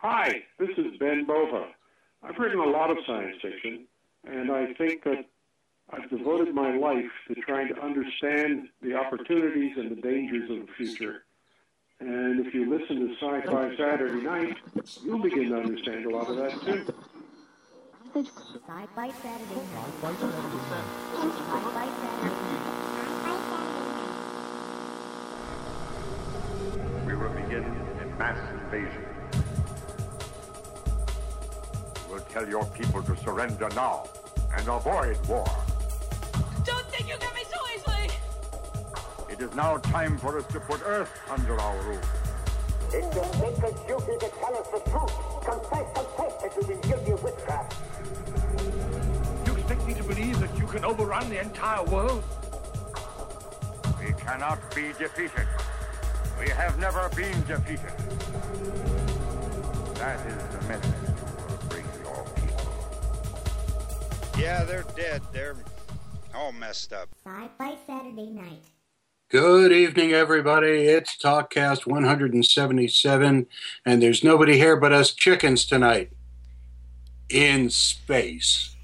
Hi, this is Ben Bova. I've written a lot of science fiction, and I think that I've devoted my life to trying to understand the opportunities and the dangers of the future. And if you listen to Sci Fi Saturday Night, you'll begin to understand a lot of that too. Sci-Fi Saturday night. Sci-Fi Saturday We will begin a mass invasion. Tell your people to surrender now and avoid war. Don't think you get me so easily! It is now time for us to put Earth under our rule. It's your sacred duty to tell us the truth. Confess, confess that you've been guilty of witchcraft. You expect me to believe that you can overrun the entire world? We cannot be defeated. We have never been defeated. That is the message Yeah, they're dead. They're all messed up. Sci-Fi Saturday night. Good evening, everybody. It's TalkCast 177, and there's nobody here but us chickens tonight in space.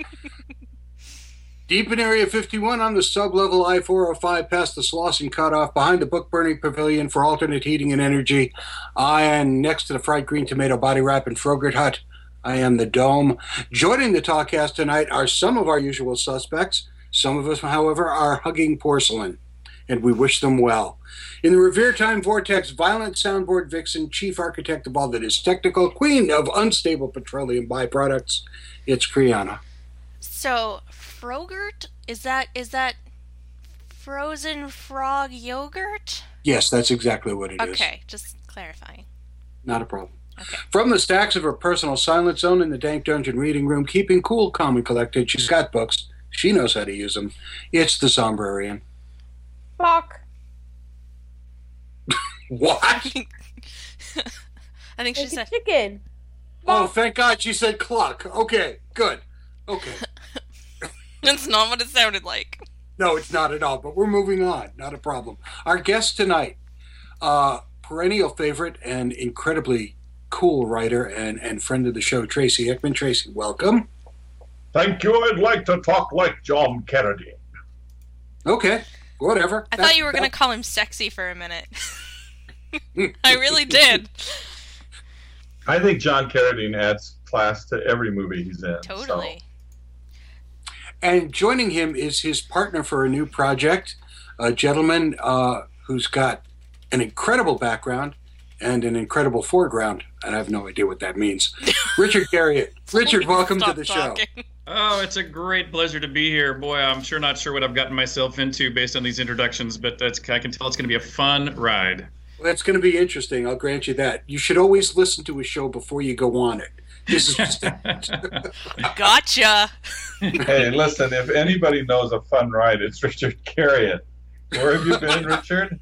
Deep in Area 51 on the sublevel I 405 past the Slauson cutoff behind the book burning pavilion for alternate heating and energy. I am next to the fried green tomato body wrap and Frogurt Hut. I am the Dome. Joining the Talkcast tonight are some of our usual suspects. Some of us, however, are hugging porcelain, and we wish them well. In the Revere Time Vortex, violent soundboard vixen, chief architect of all that is technical, queen of unstable petroleum byproducts, it's Kriana. So, Frogurt? Is that is that frozen frog yogurt? Yes, that's exactly what it is. Okay, just clarifying. Not a problem. Okay. From the stacks of her personal silent zone in the Dank Dungeon reading room, keeping cool, calm, and collected, she's got books. She knows how to use them. It's the Sombrarian. Fuck. What? I think she Like a said chicken. Oh, thank God she said cluck. Okay, good. Okay. that's not what it sounded like. No, it's not at all, but we're moving on. Not a problem. Our guest tonight, uh, perennial favorite and incredibly cool writer and, and friend of the show, Tracy Hickman. Tracy, welcome. Thank you. I'd like to talk like John Kennedy. Okay, whatever. I thought you were gonna call him sexy for a minute. I really did. I think John Carradine adds class to every movie he's in. so- Totally. And joining him is his partner for a new project, a gentleman uh, who's got an incredible background and an incredible foreground. And I have no idea what that means. Richard Garriott. Richard, welcome to Stop the show. Oh, it's a great pleasure to be here. Boy, I'm sure not sure what I've gotten myself into based on these introductions, but that's I can tell it's going to be a fun ride. Well, that's going to be interesting. I'll grant you that. You should always listen to a show before you go on it. This is just Gotcha. hey, listen, if anybody knows a fun ride, it's Richard Garriott. Where have you been, Richard?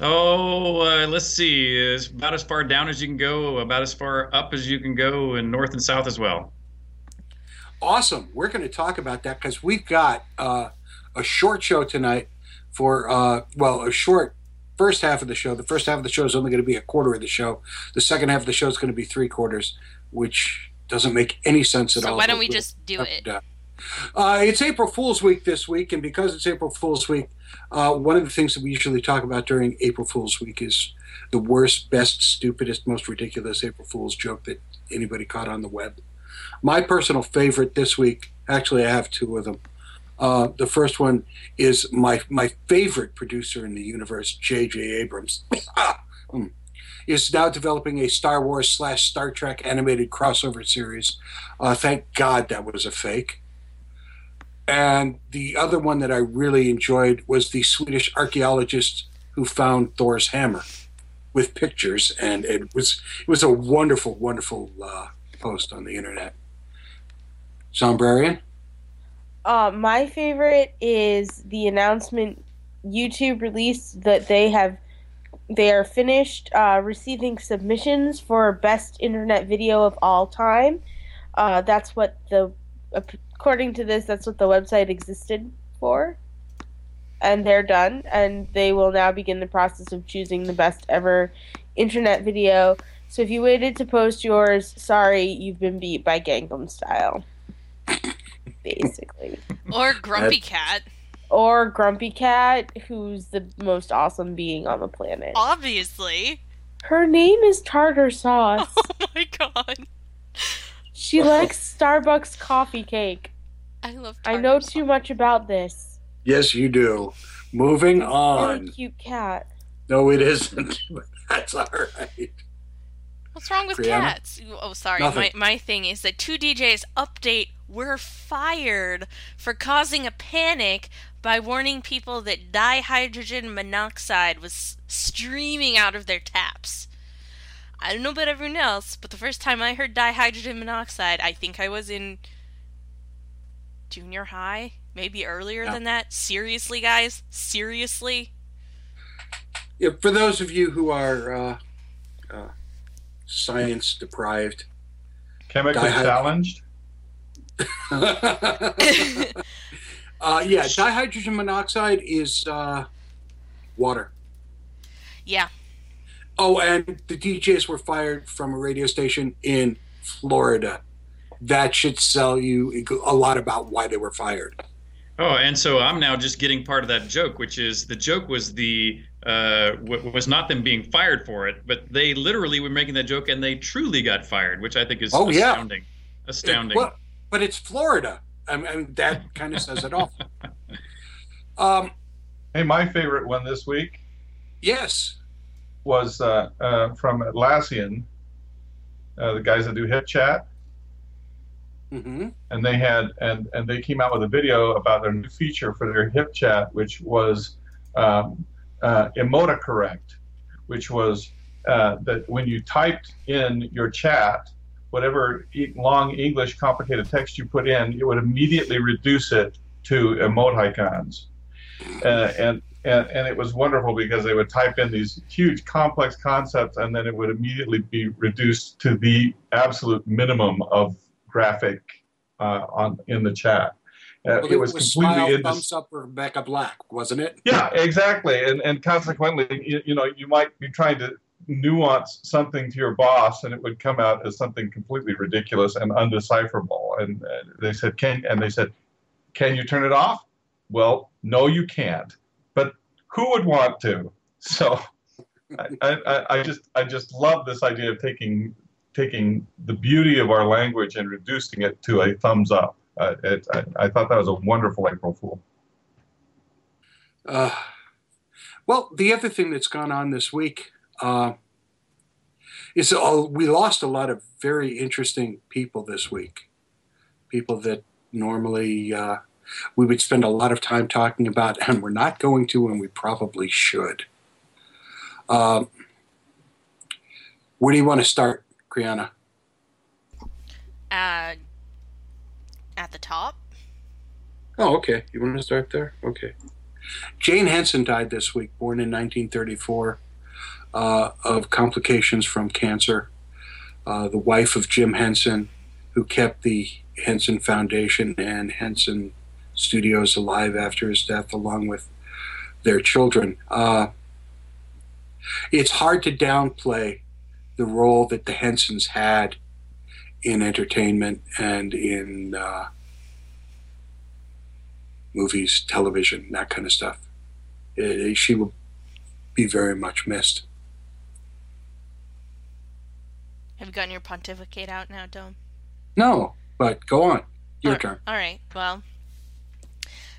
Oh, uh, let's see. It's about as far down as you can go, about as far up as you can go, and north and south as well. awesome. We're going to talk about that because we've got uh, a short show tonight for, uh, well, a short first half of the show. The first half of the show is only going to be a quarter of the show. The second half of the show is going to be three quarters, which doesn't make any sense at So all. why don't we just do it? to- Uh, it's April Fool's Week this week, and because it's April Fool's Week, uh, one of the things that we usually talk about during April Fool's Week is the worst, best, stupidest, most ridiculous April Fool's joke that anybody caught on the web. My personal favorite this week, actually, I have two of them. Uh, the first one is my my favorite producer in the universe, J.J. Abrams, Mm. is now developing a Star Wars slash Star Trek animated crossover series. Uh, thank God that was a fake. And the other one that I really enjoyed was the Swedish archaeologist who found Thor's hammer with pictures, and it was it was a wonderful, wonderful uh, post on the internet. Sombrarian. Uh, my favorite is the announcement YouTube released that they have they are finished uh, receiving submissions for best internet video of all time. Uh, that's what the according to this, that's what the website existed for. And they're done, and they will now begin the process of choosing the best ever internet video So if you waited to post yours, sorry, you've been beat by Gangnam Style. Basically. Or Grumpy Cat. Or Grumpy Cat, who's the most awesome being on the planet. Obviously. Her name is Tartar Sauce. Oh my god. She likes Starbucks coffee cake. I love I know too much about this. Yes, you do. Moving Really on. cute cat. No, it isn't. That's all right. What's wrong with Brianna? cats? Oh, sorry. Nothing. My my thing is that two DJs update were fired for causing a panic by warning people that dihydrogen monoxide was streaming out of their taps. I don't know about everyone else, but the first time I heard dihydrogen monoxide, I think I was in junior high, maybe earlier Yeah. than that. Seriously, guys? Seriously? Yeah, for those of you who are uh, uh, science deprived, Chemically Dihy- challenged. uh, yeah, dihydrogen monoxide is uh, water. Yeah. Oh, and the DJs were fired from a radio station in Florida. That should sell you a lot about why they were fired. Oh, and so I'm now just getting part of that joke, which is the joke was the uh, w- was not them being fired for it, but they literally were making that joke and they truly got fired, which I think is Oh, yeah. astounding. Astounding. Well, but it's Florida. I mean, I mean, that kind of says it all. Um, Hey, my favorite one this week yes. Was uh, uh, from Atlassian, uh, the guys that do Hip Chat, hmm and they had and and they came out with a video about their new feature for their Hip Chat, which was um, uh, Emota Correct, which was uh, that when you typed in your chat, whatever e- long English complicated text you put in, it would immediately reduce it to emoticons. Uh, and, and and it was wonderful because they would type in these huge complex concepts and then it would immediately be reduced to the absolute minimum of graphic uh, on in the chat. Uh, Well, it was completely smile, indis- thumbs up, or Rebecca Black, wasn't it? yeah, exactly. And and consequently, you, you know, you might be trying to nuance something to your boss, and it would come out as something completely ridiculous and undecipherable. And uh, they said, "Can?" And they said, "Can you turn it off?" Well, no, you can't. Who would want to? So, I, I, I just I just love this idea of taking taking the beauty of our language and reducing it to a thumbs up. Uh, it, I, I thought that was a wonderful April Fool. Uh, well, the other thing that's gone on this week uh, is we lost a lot of very interesting people this week. People that normally uh, we would spend a lot of time talking about, and we're not going to, and we probably should. Um, where do you want to start, Kriana? Uh, at the top? Oh, okay. You want to start there? Okay. Jane Henson died this week, born in 1934, uh, of complications from cancer. Uh, the wife of Jim Henson, who kept the Henson Foundation and Henson Studios alive after his death, along with their children. Uh, it's hard to downplay the role that the Hensons had in entertainment and in. Uh, movies, television, that kind of stuff. Uh, she will be very much missed. Have you gotten your pontificate out now, Dome? No, but go on. Your All- turn. All right. Well,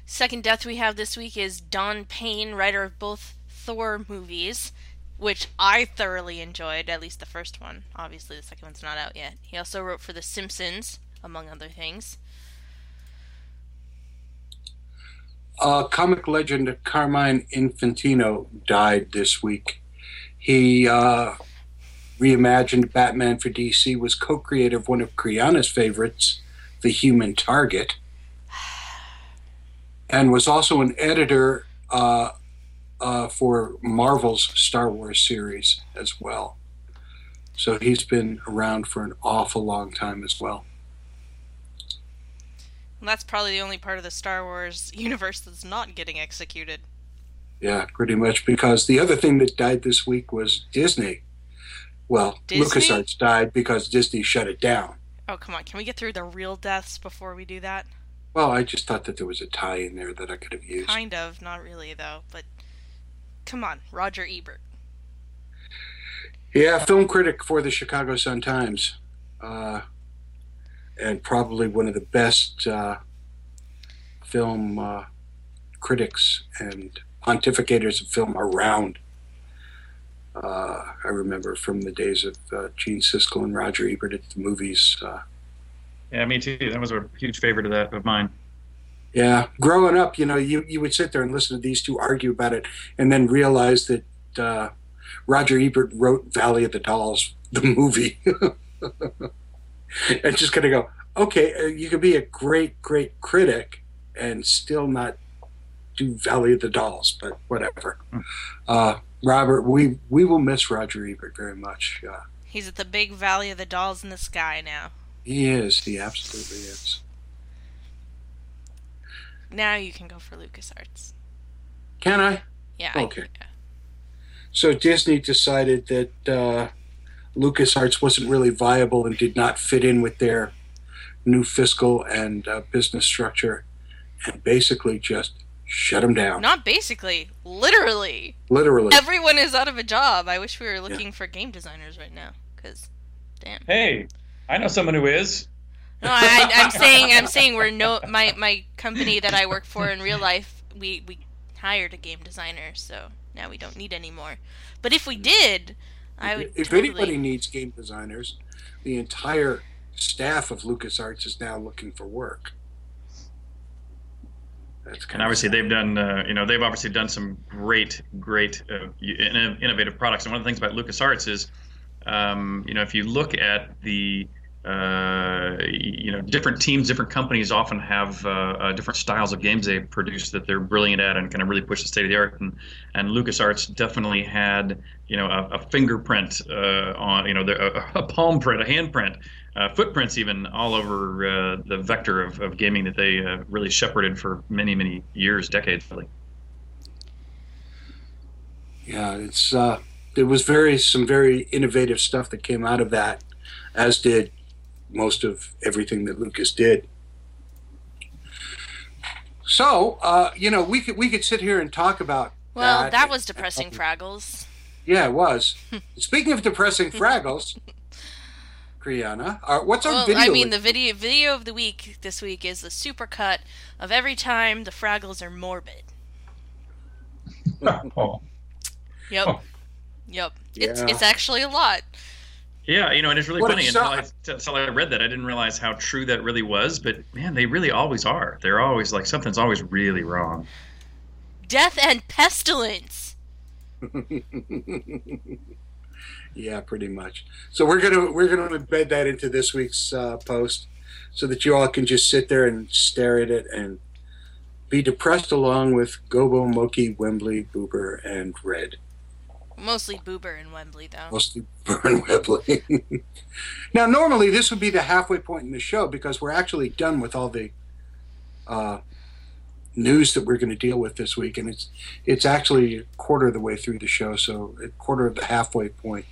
second death we have this week is Don Payne, writer of both Thor movies, which I thoroughly enjoyed, at least the first one. Obviously, the second one's not out yet. He also wrote for The Simpsons, among other things. Uh, comic legend Carmine Infantino died this week. He uh, reimagined Batman for DC, was co creator of one of Kriana's favorites, The Human Target, and was also an editor uh, uh, for Marvel's Star Wars series as well. So he's been around for an awful long time as well. And that's probably the only part of the Star Wars universe that's not getting executed. Yeah, pretty much. Because the other thing that died this week was Disney. Well, Disney? LucasArts died because Disney shut it down. Oh, come on. Can we get through the real deaths before we do that? Well, I just thought that there was a tie in there that I could have used. Kind of. Not really, though. But come on. Roger Ebert. Yeah, film critic for the Chicago Sun Times, uh, and probably one of the best uh, film uh, critics and pontificators of film around. Uh, I remember from the days of uh, Gene Siskel and Roger Ebert at the movies. Yeah, me too. That was a huge favorite of that of mine. yeah, growing up, you know, you, you would sit there and listen to these two argue about it, and then realize that uh, Roger Ebert wrote Valley of the Dolls, the movie, and just kind of go, okay, uh, you could be a great, great critic and still not do Valley of the Dolls, but whatever. Uh, Robert, we we will miss Roger Ebert very much. Uh, He's at the big Valley of the Dolls in the sky now. He is, he absolutely is. Now you can go for LucasArts. Can I? Yeah. I- Okay. So Disney decided that uh, LucasArts wasn't really viable and did not fit in with their new fiscal and uh, business structure, and basically just shut them down. Not basically. Literally. Literally. Everyone is out of a job. I wish we were looking for game designers right now. Because, damn. Hey, I know someone who is. No, I, I'm saying, I'm saying we're no. My my company that I work for in real life, we we hired a game designer, so now we don't need any more. But if we did, I would. if totally, anybody needs game designers, the entire staff of LucasArts is now looking for work. That's And obviously, they've done, uh, you know, they've obviously done some great, great, uh, innovative products. And one of the things about LucasArts is, um, you know, if you look at the, uh, you know, different teams, different companies often have uh, uh, different styles of games they produce that they're brilliant at and kind of really push the state of the art. And, and LucasArts definitely had, you know, a, a fingerprint uh, on, you know, the, a, a palm print, a handprint, uh, footprints even all over the vector of, of gaming that they really shepherded for many, many years, decades, really. Yeah, it's uh, there was very some very innovative stuff that came out of that, as did most of everything that Lucas did. So, uh, you know, we could we could sit here and talk about. Well, that. that was depressing, Fraggles. Yeah, it was. Speaking of depressing Fraggles, Kriana, uh, what's our Well, video? I mean, the video video of the week this week is the supercut of every time the Fraggles are morbid. oh. Yep. Oh. Yep. It's Yeah. it's actually a lot. Yeah, you know, and it's really What funny. if Until I, until I read that, I didn't realize how true that really was. But man, they really always are. They're always like something's always really wrong. Death and pestilence. yeah, pretty much. So we're gonna we're gonna embed that into this week's uh, post, so that you all can just sit there and stare at it and be depressed along with Gobo, Moki, Wembley, Boober, and Red. Mostly Boober and Wembley, though. Mostly Boober and Wembley. now, normally this would be the halfway point in the show because we're actually done with all the uh, news that we're going to deal with this week, and it's it's actually a quarter of the way through the show, so a quarter of the halfway point,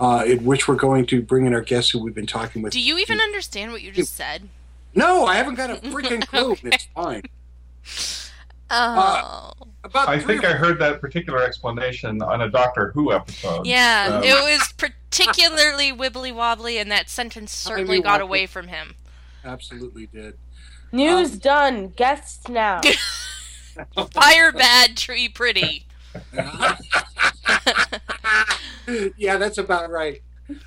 uh, in which we're going to bring in our guests who we've been talking with. Do you even understand what you just said? No, I haven't got a freaking clue. and It's fine. Oh. about I three think I heard that particular explanation on a Doctor Who episode. yeah, Um, it was particularly wibbly wobbly, and that sentence certainly got wobbly. away from him. absolutely did. News Um, done. Guests now. Fire bad, tree pretty. yeah, that's about right.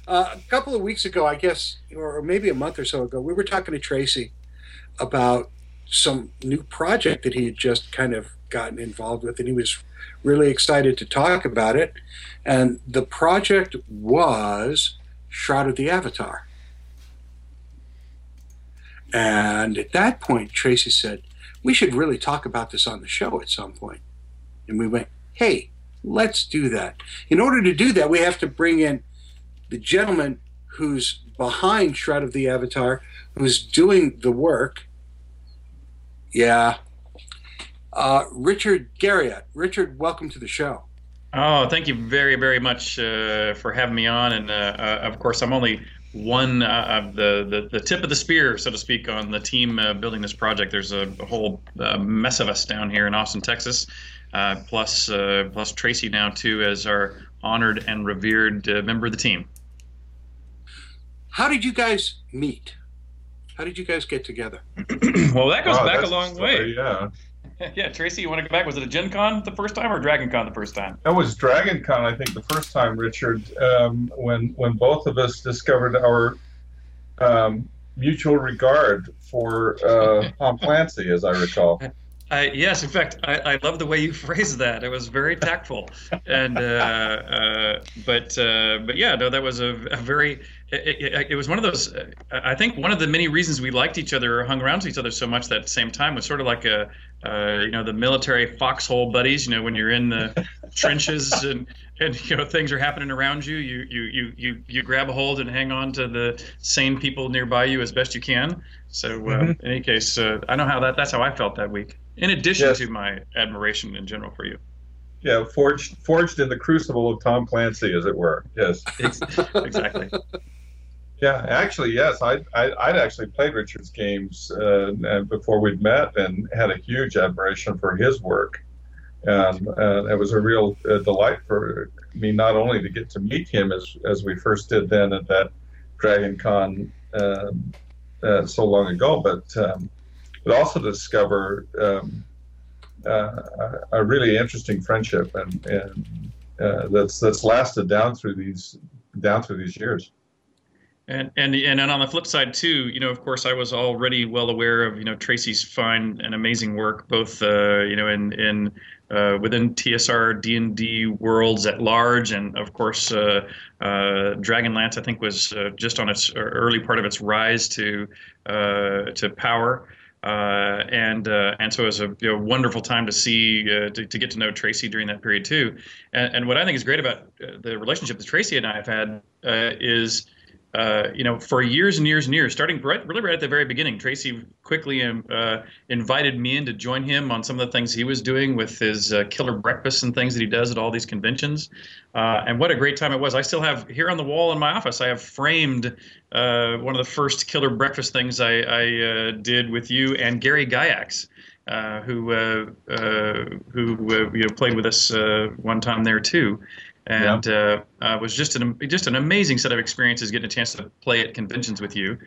Uh, a couple of weeks ago, I guess, or maybe a month or so ago, we were talking to Tracy about some new project that he had just kind of gotten involved with, and he was really excited to talk about it. And the project was Shroud of the Avatar. And at that point, Tracy said, We should really talk about this on the show at some point. And we went, Hey, let's do that. In order to do that, we have to bring in the gentleman who's behind Shroud of the Avatar, who's doing the work. Yeah. Uh, Richard Garriott. Richard, welcome to the show. Oh, thank you very, very much uh, for having me on. And uh, uh, of course, I'm only one uh, of the, the, the tip of the spear, so to speak, on the team uh, building this project. There's a, a whole uh, mess of us down here in Austin, Texas, plus plus Tracy now too as our honored and revered member of the team. How did you guys meet? How did you guys get together? well, that goes Wow, back a long story, way. Yeah. yeah, Tracy, you want to go back? Was it a Gen Con the first time or Dragon Con the first time? That was Dragon Con, I think, the first time, Richard, um, when when both of us discovered our um, mutual regard for uh, Tom Clancy, as I recall. I, yes, in fact, I, I love the way you phrased that. It was very tactful, and uh, uh, but uh, but yeah, no, that was a, a very. It, it, it was one of those. I think one of the many reasons we liked each other or hung around to each other so much that same time was sort of like a, uh, you know, the military foxhole buddies. You know, when you're in the trenches and and you know things are happening around you, you you you you you grab a hold and hang on to the sane people nearby you as best you can. So uh, Mhm. in any case, uh, I know how that that's how I felt that week. In addition Yes. to my admiration in general for you. Yeah, forged forged in the crucible of Tom Clancy, as it were. Yes. exactly. Yeah, actually, yes. I, I I'd actually played Richard's games uh, uh, before we'd met, and had a huge admiration for his work. And uh, it was a real uh, delight for me not only to get to meet him as as we first did then at that Dragon Con um, uh, so long ago, but um, but also discover um, uh, a really interesting friendship and and that's that's lasted down through these down through these years. And and and on the flip side too, you know, of course, I was already well aware of you know Tracy's fine and amazing work, both uh, you know in in uh, within TSR D and D worlds at large, and of course, uh, uh, Dragonlance I think was uh, just on its early part of its rise to uh, to power. Uh, and uh, and so it was a you know, wonderful time to see uh, to, to get to know Tracy during that period too. And, and what I think is great about the relationship that Tracy and I have had is uh, you know, for years and years and years, starting right, really right at the very beginning, Tracy quickly um, uh, invited me in to join him on some of the things he was doing with his uh, killer breakfasts and things that he does at all these conventions. Uh, and what a great time it was! I still have here on the wall in my office. I have framed uh, one of the first killer breakfast things I, I did with you and Gary Gygax. Who who you know played with us one time there too, and uh, uh, was just an just an amazing set of experiences getting a chance to play at conventions with you.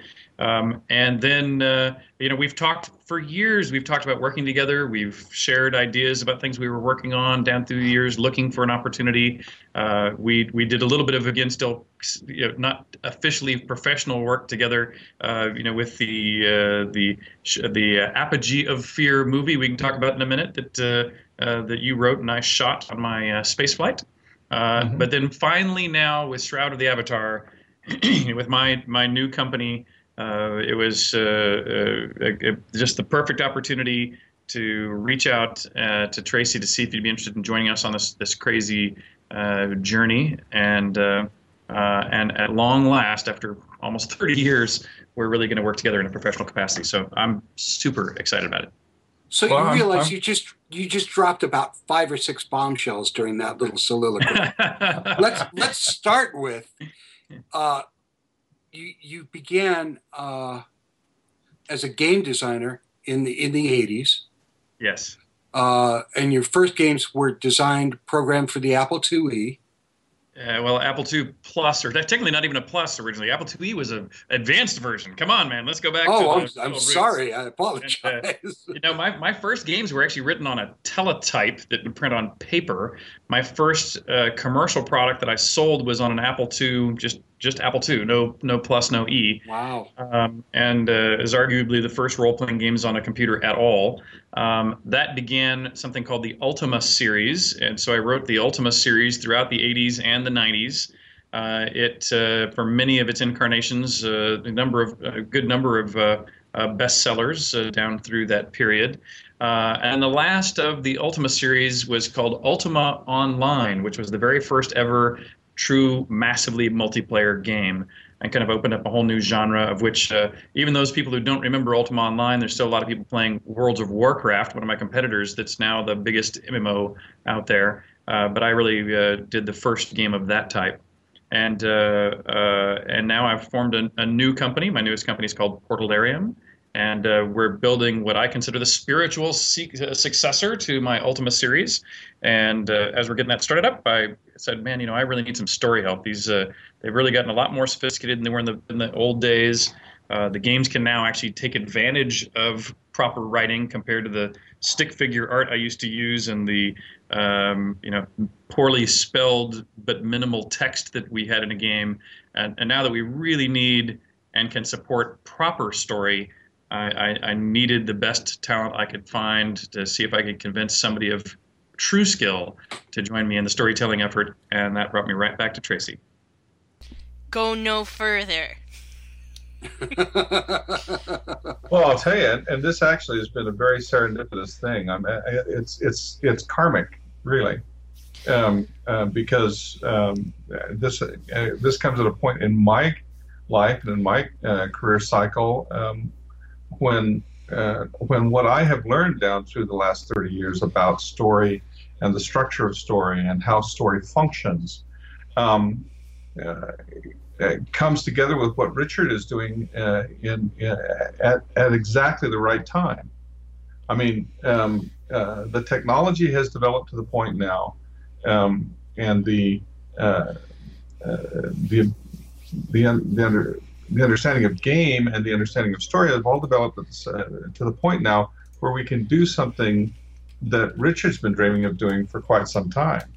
Um, and then uh, you know we've talked for years. We've talked about working together. We've shared ideas about things we were working on down through the years, looking for an opportunity. Uh, we we did a little bit of again still you know, not officially professional work together. Uh, you know with the uh, the the Apogee of Fear movie we can talk about in a minute that that you wrote and I shot on my uh, space flight. Uh, But then finally now with Shroud of the Avatar, with my my new company, uh, it was uh, uh, just the perfect opportunity to reach out uh, to Tracy to see if you'd be interested in joining us on this this crazy uh, journey. And uh, uh, and at long last, after almost 30 years, we're really going to work together in a professional capacity. So I'm super excited about it. So Well, you I'm- realize I'm- you just you just dropped about five or six bombshells during that little soliloquy. let's let's start with uh, you you began uh, as a game designer in the in the eighties, Yes. uh, and your first games were designed programmed for the Apple IIe. Uh, well, Apple II Plus, or technically not even a Plus originally. Apple IIe was an advanced version. Come on, man, let's go back. to Oh, I'm, I'm sorry. I And, uh, apologize. you know, my, my first games were actually written on a teletype that would print on paper. My first uh, commercial product that I sold was on an Apple II, just just Apple II, no no Plus, no E. wow. um, and uh, is arguably the first role-playing games on a computer at all. Um, that began something called the Ultima series, and so I wrote the Ultima series throughout the 80s and the 90s. Uh, it, uh, for many of its incarnations, uh, a number of a good number of uh, uh, bestsellers uh, down through that period. Uh, and the last of the Ultima series was called Ultima Online, which was the very first ever true massively multiplayer game and kind of opened up a whole new genre of which uh, even those people who don't remember Ultima Online, there's still a lot of people playing Worlds of Warcraft, one of my competitors that's now the biggest MMO out there. uh, but I really uh, did the first game of that type. And uh, uh, and now I've formed a, a, new company. My newest company is called Portalarium, and uh, we're building what I consider the spiritual successor to my Ultima series. And as we're getting that started up, I said, "Man, you know, I really need some story help. These they've really gotten a lot more sophisticated than they were in the in the old days." Uh, the games can now actually take advantage of proper writing compared to the stick figure art I used to use and the um, you know poorly spelled but minimal text that we had in a game. And, and now that we really need and can support proper story, I, I, I needed the best talent I could find to see if I could convince somebody of true skill to join me in the storytelling effort, and that brought me right back to Tracy. Go no further. well, I'll tell you, and this actually has been a very serendipitous thing. I mean, it's it's it's karmic, really, um, uh, because um, this uh, this comes at a point in my life and in my uh, career cycle um, when uh, when what I have learned down through the last 30 years about story and the structure of story and how story functions. Um, uh, uh, comes together with what Richard is doing uh, in, in, at, at exactly the right time. I mean, um, uh, the technology has developed to the point now, um, and the uh, uh, the the, the, under, the understanding of game and the understanding of story have all developed to the point now where we can do something that Richard's been dreaming of doing for quite some time.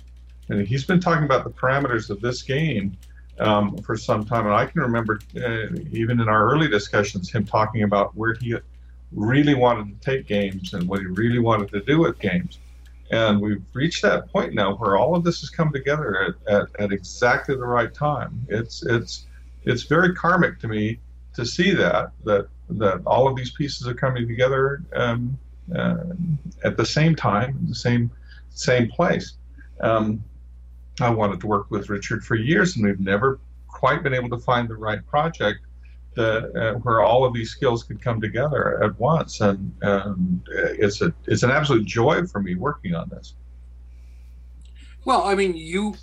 And he's been talking about the parameters of this game um, for some time. And I can remember, uh, even in our early discussions, him talking about where he really wanted to take games and what he really wanted to do with games. And we've reached that point now where all of this has come together at, at, at exactly the right time. It's it's it's very karmic to me to see that that that all of these pieces are coming together um, uh, at the same time, the same same place. Um, I wanted to work with Richard for years, and we've never quite been able to find the right project that, uh, where all of these skills could come together at once. And um, it's a it's an absolute joy for me working on this. Well, I mean, you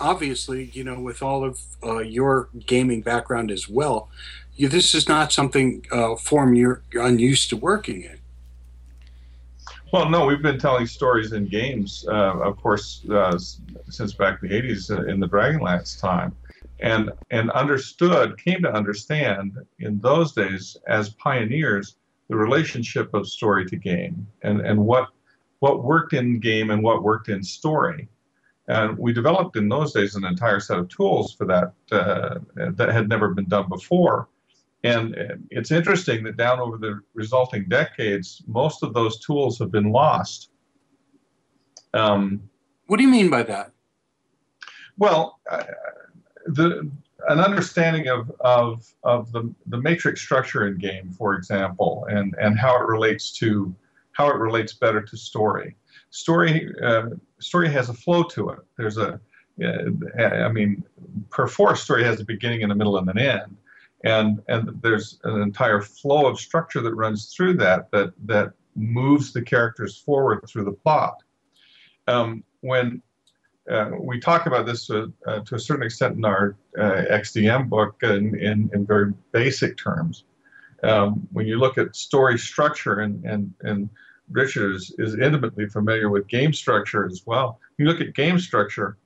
obviously, you know, with all of uh, your gaming background as well, you, this is not something uh, form you're unused to working in. Well, no, we've been telling stories in games, uh, of course, uh, since back in the 80s uh, in the Dragonlance time, and and understood, came to understand in those days as pioneers the relationship of story to game and and what what worked in game and what worked in story. And we developed in those days an entire set of tools for that uh, that had never been done before. And it's interesting that down over the resulting decades, most of those tools have been lost. Um, what do you mean by that? Well, uh, the, an understanding of, of, of the, the matrix structure in game, for example, and, and how it relates to how it relates better to story. Story uh, story has a flow to it. There's a, uh, I mean, per force, story has a beginning and a middle and an end and and there's an entire flow of structure that runs through that that that moves the characters forward through the plot. Um, when uh, we talk about this to, uh, to, a certain extent in our uh, XDM book in, in, in, very basic terms. Um, when you look at story structure, and, and, and Richard is, intimately familiar with game structure as well. When you look at game structure,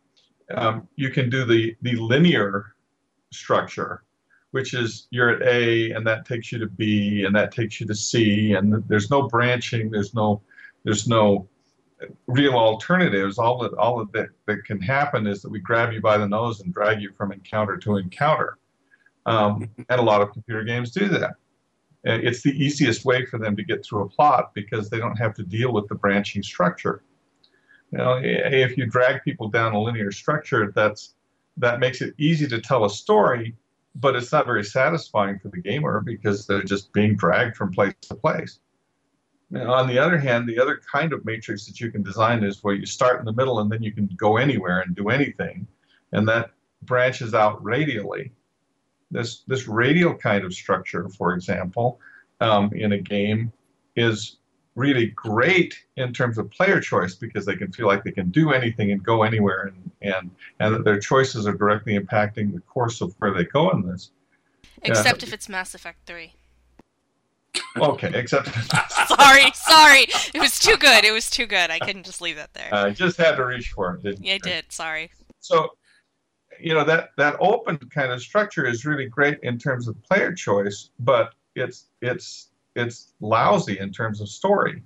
um, you can do the, the linear structure, which is you're at A and that takes you to B and that takes you to C and there's no branching, there's no there's no real alternatives. All that all that that can happen is that we grab you by the nose and drag you from encounter to encounter. Um, and a lot of computer games do that. Uh, it's the easiest way for them to get through a plot because they don't have to deal with the branching structure. Know, if you drag people down a linear structure, that's that makes it easy to tell a story but it's not very satisfying for the gamer because they're just being dragged from place to place. Now, on the other hand, the other kind of matrix that you can design is where you start in the middle and then you can go anywhere and do anything, and that branches out radially. This this radial kind of structure, for example, um, in a game, is really great in terms of player choice because they can feel like they can do anything and go anywhere and and, and that their choices are directly impacting the course of where they go in this. Except if it's Mass Effect 3. Okay, except sorry, sorry. It was too good. It was too good. I couldn't just leave that there. I just had to reach for it, didn't yeah, I did. Sorry. So, you know that that open kind of structure is really great in terms of player choice, but it's it's it's lousy in terms of story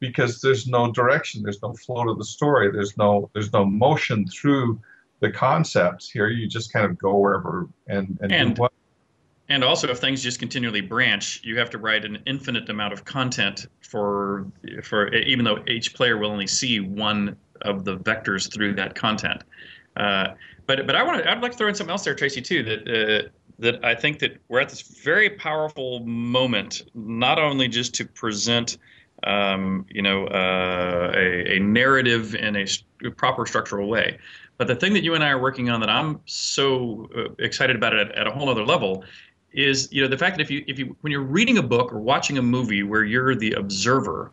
because there's no direction, there's no flow to the story, there's no there's no motion through the concepts here. You just kind of go wherever and and, And- what. And also, if things just continually branch, you have to write an infinite amount of content for for even though each player will only see one of the vectors through that content. Uh, but but I want to I'd like to throw in something else there, Tracy, too. That uh, that I think that we're at this very powerful moment, not only just to present. Um, you know, uh, a, a narrative in a proper structural way. But the thing that you and I are working on that I'm so uh, excited about it at, at a whole other level is you know the fact that if you if you when you're reading a book or watching a movie where you're the observer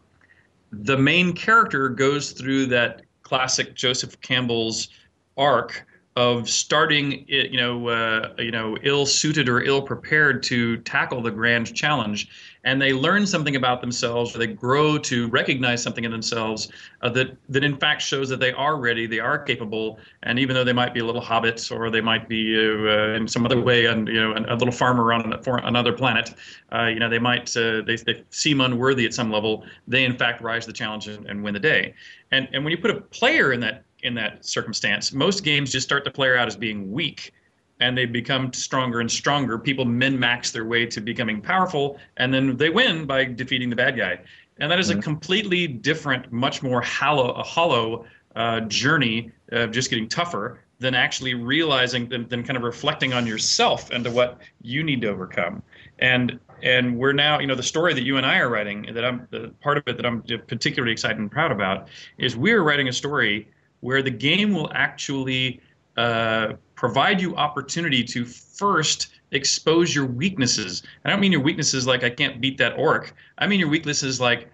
the main character goes through that classic Joseph Campbell's arc of starting you know uh, you know ill suited or ill prepared to tackle the grand challenge. And they learn something about themselves or they grow to recognize something in themselves uh, that that in fact shows that they are ready they are capable. And even though they might be a little hobbits or they might be uh, in some other way and you know a little farmer on another planet uh, you know they might uh, they, they seem unworthy at some level. They in fact rise to the challenge and, and win the day. And and when you put a player in that in that circumstance most games just start the player out as being weak and they become stronger and stronger. People min max their way to becoming powerful, and then they win by defeating the bad guy. And that is a completely different, much more hollow, a hollow uh, journey of just getting tougher than actually realizing, than, than kind of reflecting on yourself and to what you need to overcome. And and we're now, you know, the story that you and I are writing, that I'm the part of it that I'm particularly excited and proud about, is we're writing a story where the game will actually uh, provide you opportunity to first expose your weaknesses. I don't mean your weaknesses like I can't beat that orc. I mean your weaknesses like,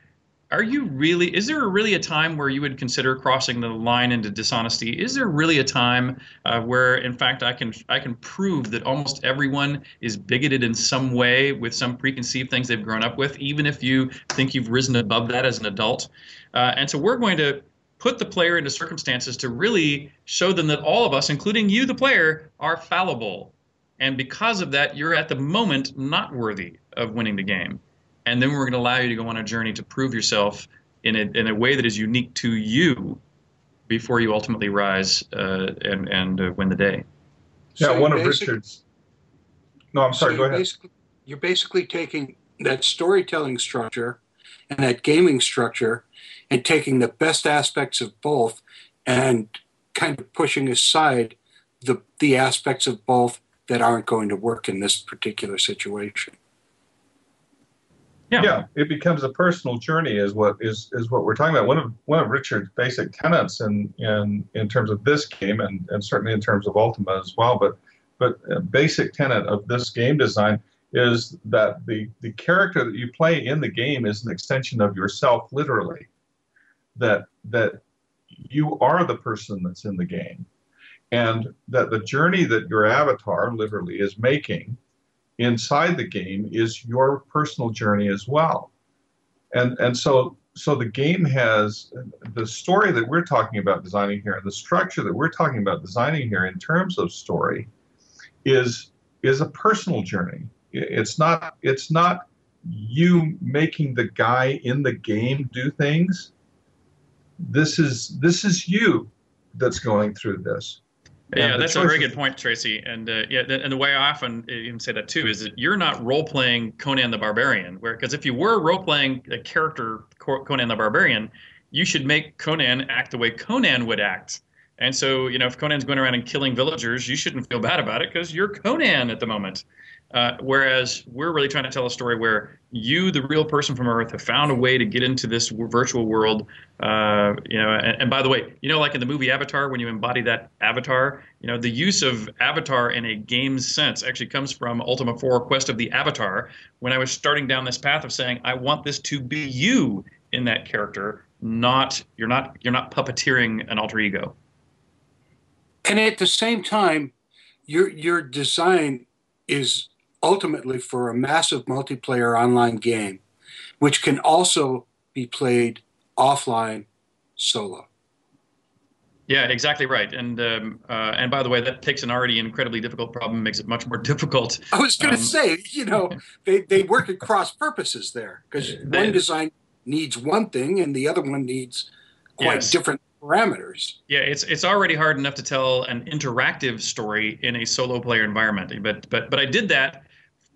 are you really? Is there really a time where you would consider crossing the line into dishonesty? Is there really a time uh, where, in fact, I can I can prove that almost everyone is bigoted in some way with some preconceived things they've grown up with, even if you think you've risen above that as an adult? Uh, and so we're going to put the player into circumstances to really show them that all of us, including you, the player, are fallible. And because of that, you're at the moment not worthy of winning the game. And then we're going to allow you to go on a journey to prove yourself in a, in a way that is unique to you before you ultimately rise uh, and, and uh, win the day. Yeah, So one of Richard's. No, I'm sorry. so go ahead. Basically, you're basically taking that storytelling structure and that gaming structure and taking the best aspects of both and kind of pushing aside the the aspects of both that aren't going to work in this particular situation. Yeah. it becomes a personal journey, is what is is what we're talking about. One of one of Richard's basic tenets in in in terms of this game, and and certainly in terms of Ultima as well. But but a basic tenet of this game design is that the the character that you play in the game is an extension of yourself, literally. That that you are the person that's in the game, and that the journey that your avatar literally is making inside the game is your personal journey as well. And and so so the game has the story that we're talking about designing here, the structure that we're talking about designing here in terms of story is is a personal journey. It's not it's not you making the guy in the game do things. This is this is you that's going through this. Yeah, that's a very good point, Tracy. And uh, yeah, th- and the way I often even say that too is that you're not role playing Conan the Barbarian. Where because if you were role playing a character Conan the Barbarian, you should make Conan act the way Conan would act. And so, you know, if Conan's going around and killing villagers, you shouldn't feel bad about it because you're Conan at the moment. Uh, whereas we're really trying to tell a story where you, the real person from Earth, have found a way to get into this virtual world. Uh, you know, and, and by the way, you know, like in the movie Avatar, when you embody that avatar, you know, the use of avatar in a game sense actually comes from Ultima 4 Quest of the Avatar. When I was starting down this path of saying, I want this to be you in that character, not you're not you're not puppeteering an alter ego. And at the same time, your your design is ultimately for a massive multiplayer online game, which can also be played offline solo. Yeah, exactly right. And um, uh, and by the way, that takes an already incredibly difficult problem, makes it much more difficult. I was going to Um, say, you know, they, they work at cross purposes there because one design needs one thing and the other one needs quite Yes. different parameters. Yeah, it's it's already hard enough to tell an interactive story in a solo player environment. But but but I did that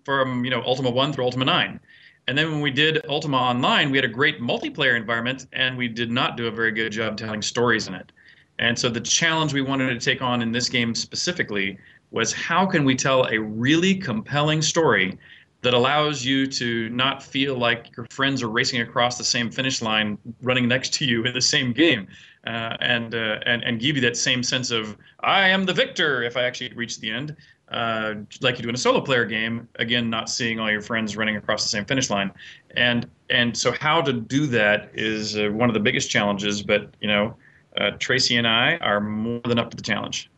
from you know Ultima One through Ultima Nine, and then when we did Ultima Online, we had a great multiplayer environment, and we did not do a very good job telling stories in it. And so the challenge we wanted to take on in this game specifically was how can we tell a really compelling story that allows you to not feel like your friends are racing across the same finish line running next to you in the same game uh, and, uh, and and give you that same sense of I am the victor if I actually reach the end uh, like you do in a solo player game again not seeing all your friends running across the same finish line and and so how to do that is uh, one of the biggest challenges but you know uh, Tracy and I are more than up to the challenge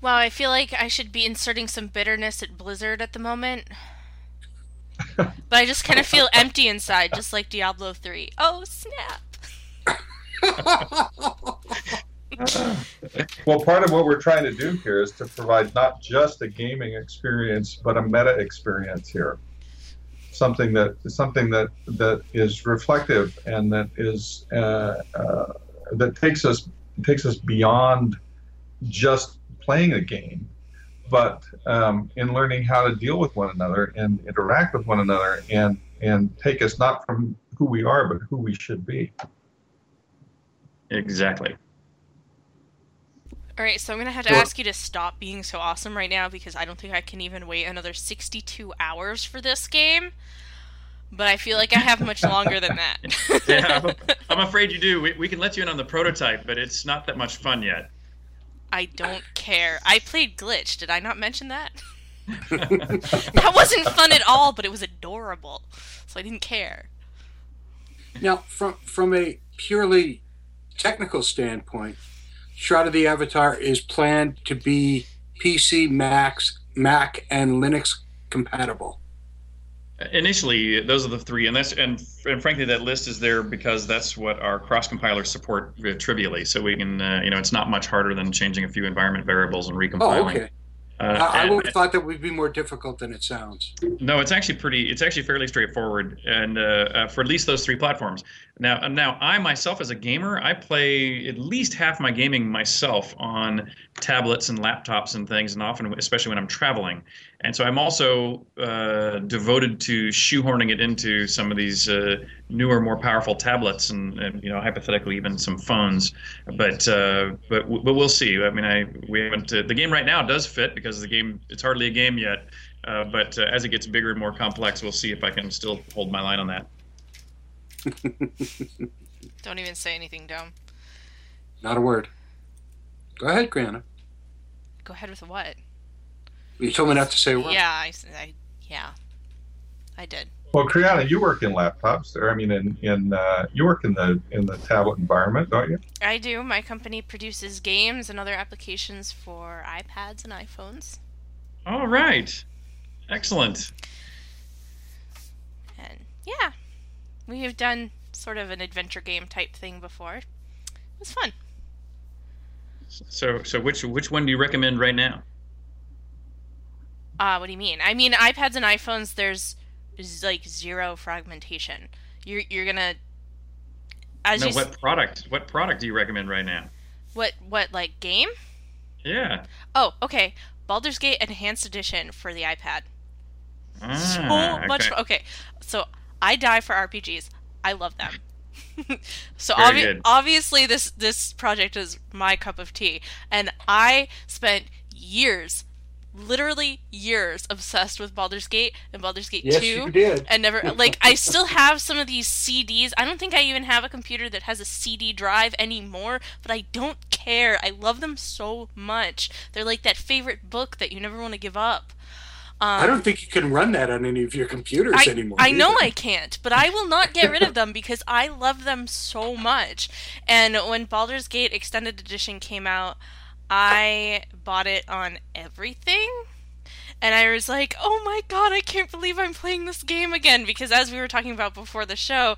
Wow, I feel like I should be inserting some bitterness at Blizzard at the moment. but I just kind of feel empty inside, just like Diablo 3. Oh, snap. Well, part of what we're trying to do here is to provide not just a gaming experience, but a meta experience here. Something that something that that is reflective and that is uh, uh, that takes us takes us beyond just playing a game, but um, in learning how to deal with one another and interact with one another and and take us not from who we are, but who we should be. exactly All right, so I'm going to have to Sure. ask you to stop being so awesome right now because I don't think I can even wait another 62 hours for this game. But I feel like I have much longer than that. yeah I'm, I'm afraid you do we, we can let you in on the prototype but it's not that much fun yet I don't care. I played Glitch. Did I not mention that? that wasn't fun at all, but it was adorable. So I didn't care. Now, from from a purely technical standpoint, Shroud of the Avatar is planned to be PC, Macs, Mac, and Linux compatible. Initially, those are the three, and that's and and frankly, that list is there because that's what our cross compilers support uh, trivially. So we can, uh, you know, it's not much harder than changing a few environment variables and recompiling. Oh, okay. Uh, I, I would have thought that would be more difficult than it sounds. No, it's actually pretty. It's actually fairly straightforward, and uh, uh, for at least those three platforms. Now, uh, now I myself, as a gamer, I play at least half my gaming myself on tablets and laptops and things, and often, especially when I'm traveling. And so I'm also uh, devoted to shoehorning it into some of these uh, newer, more powerful tablets, and, and you know, hypothetically even some phones. But uh, but but we'll see. I mean, I we haven't. Uh, the game right now does fit because the game it's hardly a game yet. Uh, but uh, as it gets bigger and more complex, we'll see if I can still hold my line on that. Don't even say anything dumb. Not a word. Go ahead, Grana. Go ahead with what? You told me not to say a word. Yeah, I, s- I- yeah, I did. Well, Kriana, you work in laptops, or I mean, in in uh, you work in the in the tablet environment, don't you? I do. My company produces games and other applications for iPads and iPhones. All right, excellent. And yeah, we have done sort of an adventure game type thing before. It was fun. So so which which one do you recommend right now? Uh, what do you mean? I mean, iPads and iPhones, there's like zero fragmentation. You're you're gonna as no, you s- what product? What product do you recommend right now? what what like game? Yeah. Oh, okay. Baldur's Gate Enhanced Edition for the iPad. so Ah, much. okay. Okay, so I die for RPGs. I love them. so obvi- obviously this this project is my cup of tea and I spent years literally years obsessed with Baldur's Gate and Baldur's Gate Yes, 2 you did. and never like I still have some of these CDs. I don't think I even have a computer that has a CD drive anymore, but I don't care. I love them so much. They're like that favorite book that you never want to give up. Um, I don't think you can run that on any of your computers I, anymore. I know. I can't, but I will not get rid of them because I love them so much. And when Baldur's Gate Extended Edition came out, I bought it on everything. And I was like, oh my god, I can't believe I'm playing this game again. Because as we were talking about before the show,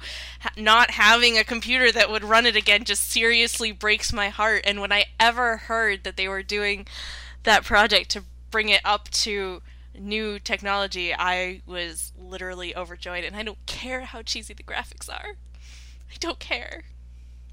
not having a computer that would run it again just seriously breaks my heart. And when I ever heard that they were doing that project to bring it up to new technology, I was literally overjoyed. And I don't care how cheesy the graphics are. I don't care.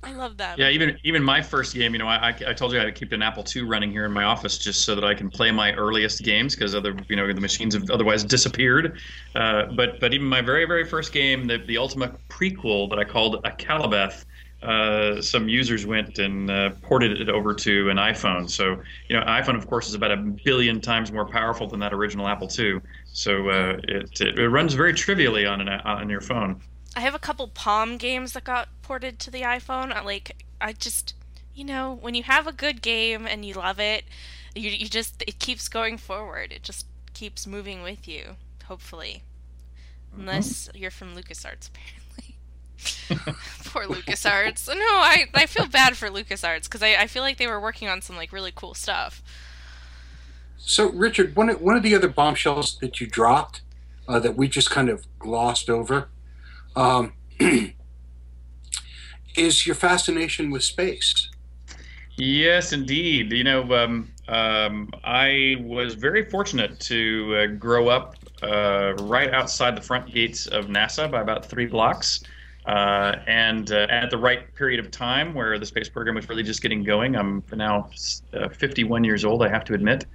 I love them. Yeah, even even my first game, you know, I, I told you I keep an Apple II running here in my office just so that I can play my earliest games because other you know the machines have otherwise disappeared. Uh, but but even my very very first game, the the Ultima prequel that I called Akalabeth, uh, some users went and uh, ported it over to an iPhone. So you know, iPhone of course is about a billion times more powerful than that original Apple II. So uh, it, it it runs very trivially on an on your phone. I have a couple Palm games that got ported to the iPhone. I like I just you know, when you have a good game and you love it, you you just it keeps going forward. It just keeps moving with you, hopefully. Unless you're from LucasArts apparently. Poor LucasArts. No, I I feel bad for LucasArts cuz I I feel like they were working on some like really cool stuff. So, Richard, one of, one of the other bombshells that you dropped uh, that we just kind of glossed over um, is your fascination with space. Yes, indeed. You know, um, um, I was very fortunate to uh, grow up uh, right outside the front gates of NASA by about three blocks. Uh, and uh, at the right period of time where the space program was really just getting going. I'm now uh, 51 years old, I have to admit.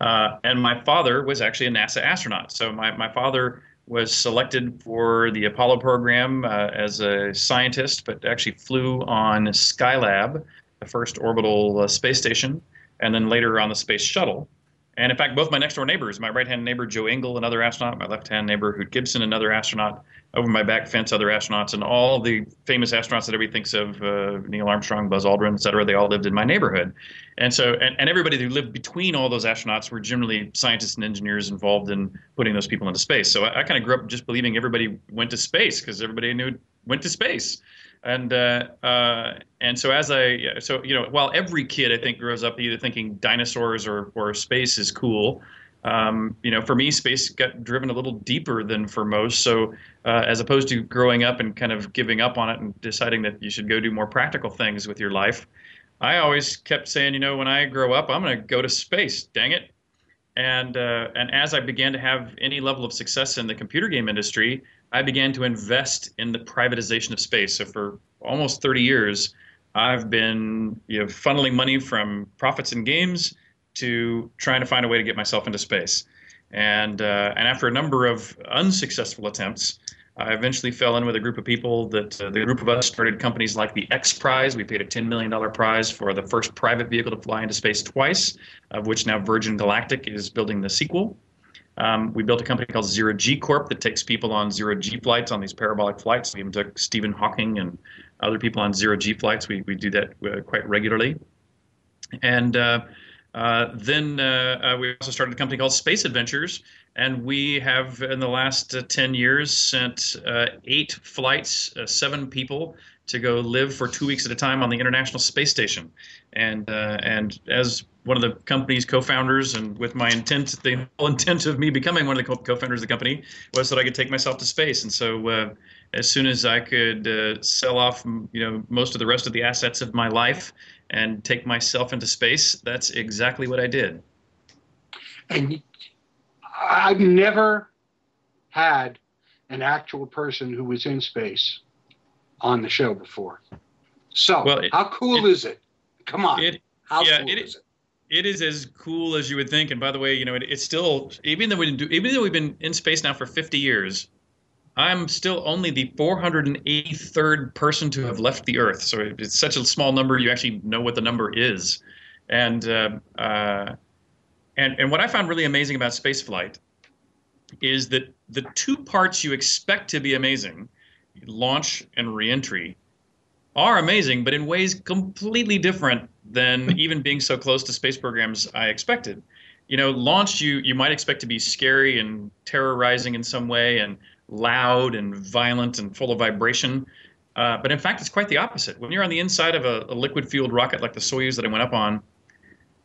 Uh, and my father was actually a NASA astronaut. So my, my father was selected for the Apollo program uh, as a scientist, but actually flew on Skylab, the first orbital uh, space station, and then later on the space shuttle. And in fact, both my next door neighbors, my right hand neighbor Joe Engle, another astronaut, my left hand neighbor Hoot Gibson, another astronaut, over my back fence, other astronauts, and all the famous astronauts that everybody thinks of, uh, Neil Armstrong, Buzz Aldrin, et cetera, they all lived in my neighborhood. And so, and, and everybody who lived between all those astronauts were generally scientists and engineers involved in putting those people into space. So I, I kind of grew up just believing everybody went to space because everybody knew went to space. And uh, uh, and so as I so you know while every kid I think grows up either thinking dinosaurs or or space is cool, um, you know for me space got driven a little deeper than for most. So uh, as opposed to growing up and kind of giving up on it and deciding that you should go do more practical things with your life, I always kept saying you know when I grow up I'm going to go to space. Dang it! And uh, and as I began to have any level of success in the computer game industry, I began to invest in the privatization of space. So for almost 30 years, I've been you know, funneling money from profits in games to trying to find a way to get myself into space. And uh, and after a number of unsuccessful attempts, I eventually fell in with a group of people that uh, the group of us started companies like the X Prize. We paid a $10 million prize for the first private vehicle to fly into space twice, of which now Virgin Galactic is building the sequel. Um, we built a company called Zero G Corp that takes people on zero G flights on these parabolic flights. We even took Stephen Hawking and other people on zero G flights. We, we do that uh, quite regularly. And uh, uh, then uh, uh, we also started a company called Space Adventures. And we have, in the last uh, 10 years, sent eight flights, seven people to go live for two weeks at a time on the International Space Station. And and as one of the company's co-founders, and with my intent, the whole intent of me becoming one of the co-founders of the company was that I could take myself to space. And so, uh, as soon as I could uh, sell off, you know, most of the rest of the assets of my life and take myself into space, that's exactly what I did. And I've never had an actual person who was in space on the show before. So, Well, it- how cool is it? Come on. It, how yeah, cool it- is it? It is as cool as you would think. And by the way, you know, it, it's still even though we didn't do, even though we've been in space now for 50 years, I'm still only the 483rd person to have left the Earth. So it's such a small number, you actually know what the number is. And uh, uh, and and what I found really amazing about spaceflight is that the two parts you expect to be amazing, launch and reentry, are amazing, but in ways completely different than even being so close to space programs I expected. You know, launch you you might expect to be scary and terrorizing in some way and loud and violent and full of vibration. Uh, but in fact, it's quite the opposite. When you're on the inside of a, a liquid fueled rocket like the Soyuz that I went up on,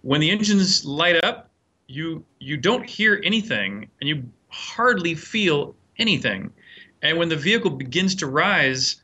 when the engines light up, you you don't hear anything and you hardly feel anything. And when the vehicle begins to rise,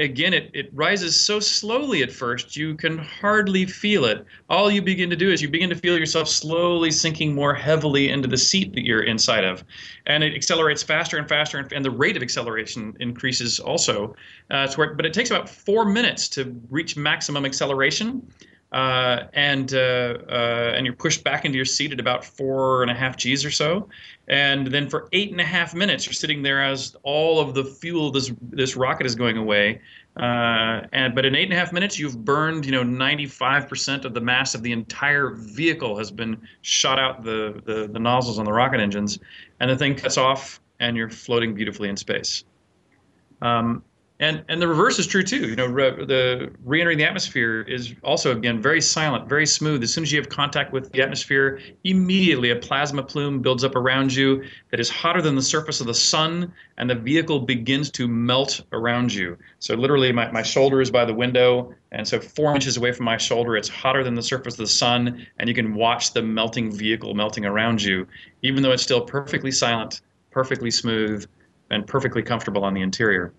again, it, it rises so slowly at first, you can hardly feel it. All you begin to do is you begin to feel yourself slowly sinking more heavily into the seat that you're inside of. And it accelerates faster and faster, and, and the rate of acceleration increases also. Uh, where, but it takes about four minutes to reach maximum acceleration. Uh, and uh, uh, and you're pushed back into your seat at about four and a half G's or so, and then for eight and a half minutes you're sitting there as all of the fuel this this rocket is going away, uh, and but in eight and a half minutes you've burned you know 95% of the mass of the entire vehicle has been shot out the, the the nozzles on the rocket engines, and the thing cuts off and you're floating beautifully in space. Um, and and the reverse is true too. You know, re- the re-entering the atmosphere is also again very silent, very smooth. As soon as you have contact with the atmosphere, immediately a plasma plume builds up around you that is hotter than the surface of the sun, and the vehicle begins to melt around you. So literally, my, my shoulder is by the window, and so four inches away from my shoulder, it's hotter than the surface of the sun, and you can watch the melting vehicle melting around you, even though it's still perfectly silent, perfectly smooth, and perfectly comfortable on the interior.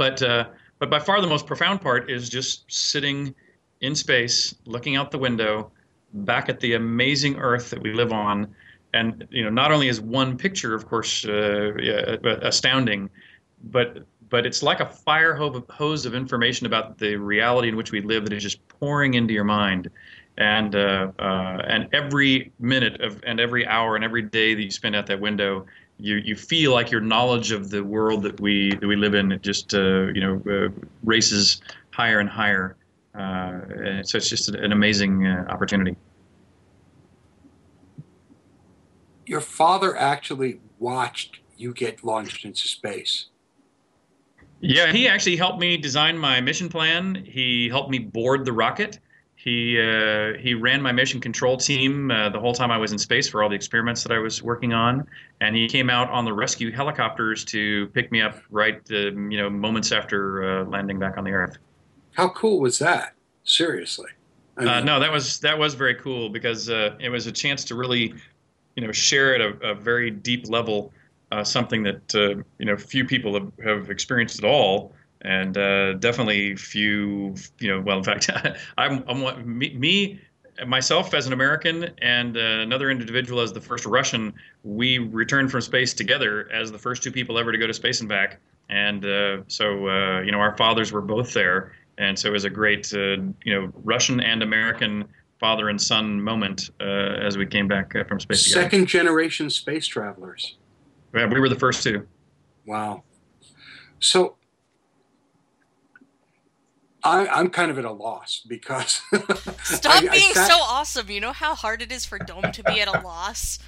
But uh, but by far the most profound part is just sitting in space, looking out the window, back at the amazing Earth that we live on, and you know not only is one picture, of course, uh, yeah, astounding, but but it's like a fire hose of information about the reality in which we live that is just pouring into your mind. And uh, uh, and every minute of and every hour and every day that you spend at that window you you feel like your knowledge of the world that we that we live in it just uh, you know uh, races higher and higher. Uh, and so it's just an amazing uh, opportunity. Your father actually watched you get launched into space. Yeah, he actually helped me design my mission plan. He helped me board the rocket. He uh, he ran my mission control team uh, the whole time I was in space for all the experiments that I was working on, and he came out on the rescue helicopters to pick me up right uh, you know moments after uh, landing back on the Earth. How cool was that? Seriously. I uh, mean, no, that was that was very cool because uh, it was a chance to really you know share at a, a very deep level something that you know few people have, have experienced at all and uh, definitely few, you know, well, in fact, I'm, I'm me, me, myself as an American and uh, another individual as the first Russian, we returned from space together as the first two people ever to go to space and back. And uh, so, uh, you know, our fathers were both there, and so it was a great, uh, you know, Russian and American father and son moment uh, as we came back from space. Second together. generation space travelers. Yeah, we were the first two. Wow. So I, am kind of at a loss because. Stop I, being I sat, so awesome. You know how hard it is for Dome to be at a loss?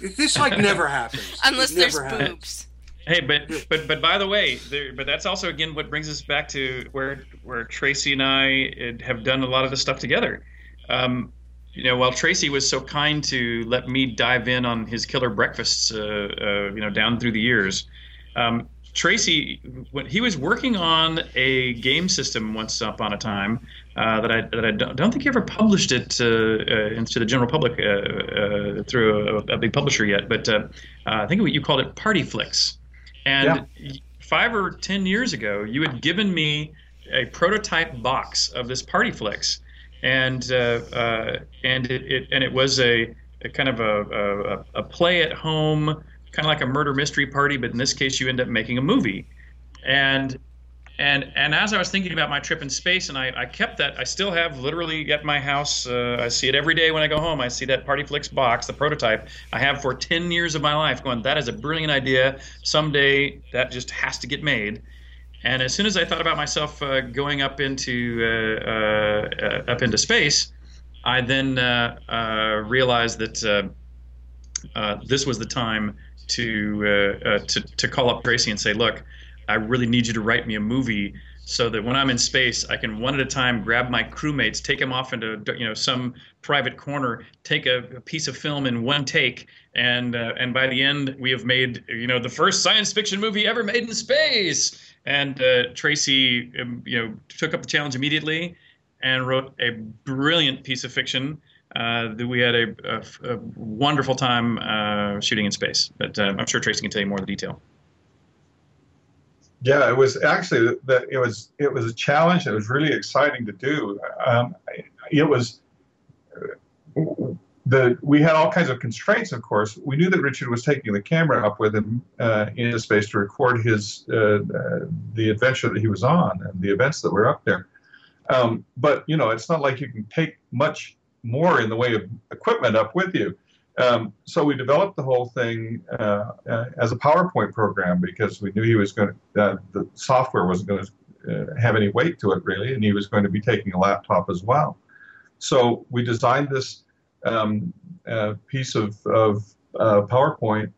This like never happens. Unless there's happens. boobs. Hey, but but but by the way, there, but that's also again what brings us back to where where Tracy and I uh, have done a lot of the stuff together. Um, you know, while Tracy was so kind to let me dive in on his killer breakfasts, uh, uh, you know, down through the years, um, Tracy, when he was working on a game system once upon a time uh, that I that I don't, don't, think he ever published it to, uh, into the general public uh, uh, through a, a, big publisher yet, but uh, I think you called it Party Flicks. And yeah. five or ten years ago, you had given me a prototype box of this Party Flicks, and and it, it, and it was a, a kind of a, a, a play at home kind of like a murder mystery party, but in this case, you end up making a movie. And and and as I was thinking about my trip in space, and I, I kept that, I still have literally at my house. Uh, I see it every day when I go home. I see that Party Flicks box, the prototype I have for ten years of my life. Going, that is a brilliant idea. Someday that just has to get made. And as soon as I thought about myself uh, going up into uh, uh, up into space, I then uh, realized that this was the time to to to call up Tracy and say, look. I really need you to write me a movie so that when I'm in space, I can one at a time grab my crewmates, take them off into you know some private corner, take a, a piece of film in one take, and uh, and by the end we have made you know the first science fiction movie ever made in space. And uh, Tracy, um, you know, took up the challenge immediately and wrote a brilliant piece of fiction uh, we had a, a, a wonderful time uh, shooting in space. But uh, I'm sure Tracy can tell you more of the detail. Yeah, it was actually that it was it was a challenge. It was really exciting to do. Um, it was the we had all kinds of constraints. Of course, we knew that Richard was taking the camera up with him uh, into space to record his uh, uh, the adventure that he was on and the events that were up there. Um, but you know, it's not like you can take much more in the way of equipment up with you. Um, so we developed the whole thing uh, uh, as a PowerPoint program because we knew he was going to, uh, the software wasn't going to uh, have any weight to it really, and he was going to be taking a laptop as well. So we designed this um, uh, piece of, of uh, PowerPoint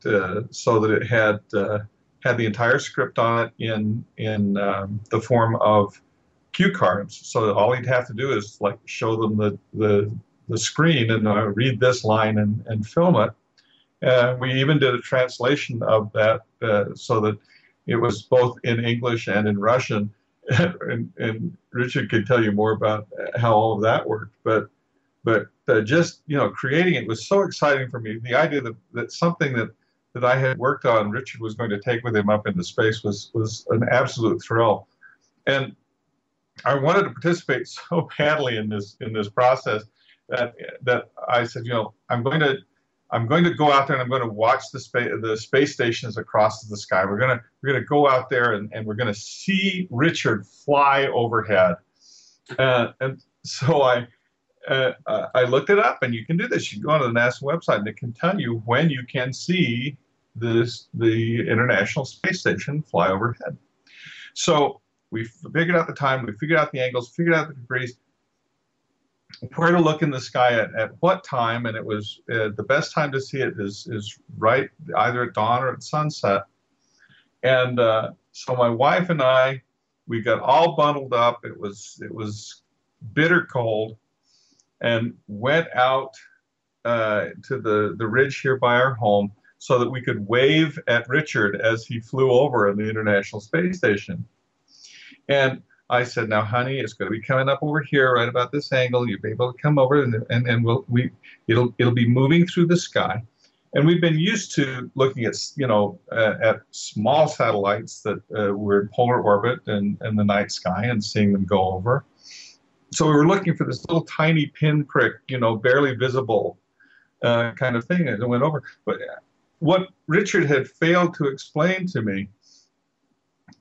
so that it had had the entire script on it in in um, the form of cue cards. So all he'd have to do is like show them the the the screen and uh, read this line and, and film it. And we even did a translation of that uh, so that it was both in English and in Russian. and, and, Richard could tell you more about how all of that worked. But but uh, just you know creating it was so exciting for me. The idea that, that something that that I had worked on, Richard was going to take with him up into space was was an absolute thrill. And I wanted to participate so badly in this in this process that that I said, you know, I'm going to I'm going to go out there and I'm going to watch the space the space stations across the sky. We're gonna we're gonna go out there and, and we're gonna see Richard fly overhead. Uh, and so I uh, I looked it up, and you can do this. You go on the NASA website, and it can tell you when you can see this the International Space Station fly overhead. So we figured out the time, we figured out the angles, figured out the degrees, where to look in the sky at, at what time, and it was uh, the best time to see it is is right either at dawn or at sunset. And uh, so my wife and I, we got all bundled up. It was it was bitter cold, and went out uh, to the the ridge here by our home so that we could wave at Richard as he flew over in the International Space Station. And I said, now, honey, it's going to be coming up over here, right about this angle. You'll be able to come over, and and, and we'll we it'll it'll be moving through the sky. And we've been used to looking at you know uh, at small satellites that uh, were in polar orbit and in the night sky and seeing them go over. So we were looking for this little tiny pinprick, you know, barely visible uh, kind of thing, and it went over. But what Richard had failed to explain to me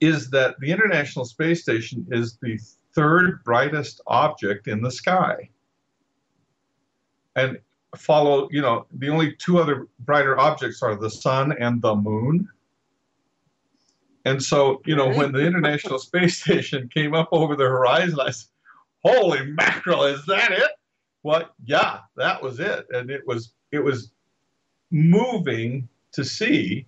is that the International Space Station is the third brightest object in the sky. And follow, you know, the only two other brighter objects are the sun and the moon. And so, you know, when the International Space Station came up over the horizon, I said, Holy mackerel, is that it? Well, yeah, that was it. And it was it was moving to see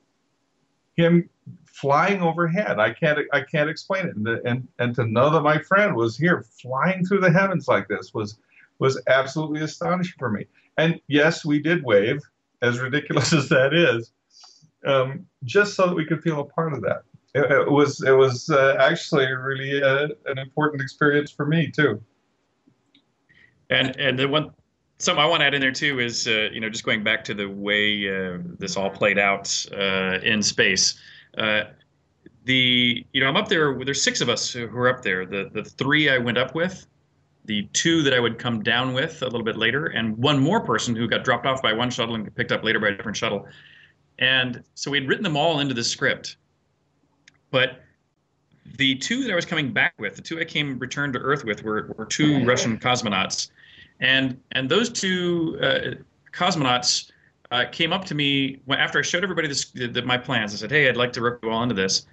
him flying overhead. I can't I can't explain it. And, and and to know that my friend was here flying through the heavens like this was was absolutely astonishing for me. And yes, we did wave, as ridiculous as that is, um, just so that we could feel a part of that. It, it was it was uh, actually really uh, an important experience for me too. And and the one something I want to add in there too is uh, you know just going back to the way uh, this all played out uh, in space. Uh, the you know I'm up there. There's six of us who are up there. The the three I went up with, the two that I would come down with a little bit later, and one more person who got dropped off by one shuttle and picked up later by a different shuttle. And so we'd written them all into the script, but the two that I was coming back with, the two I came returned to Earth with, were, were two Russian cosmonauts, and and those two uh, cosmonauts uh, came up to me after I showed everybody this, the, the, my plans. I said, "Hey, I'd like to rope you all into this,"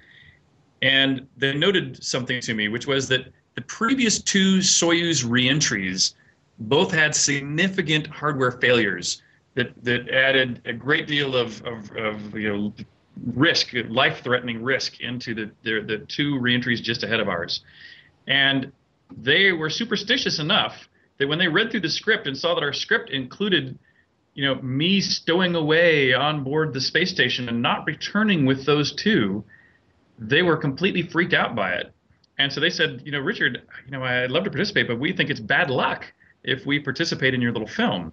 and they noted something to me, which was that the previous two Soyuz reentries both had significant hardware failures that that added a great deal of, of, of you know risk, life-threatening risk into the, the the two reentries just ahead of ours, and they were superstitious enough that when they read through the script and saw that our script included, you know, me stowing away on board the space station and not returning with those two, they were completely freaked out by it. And so they said, you know, Richard, you know, I'd love to participate, but we think it's bad luck if we participate in your little film.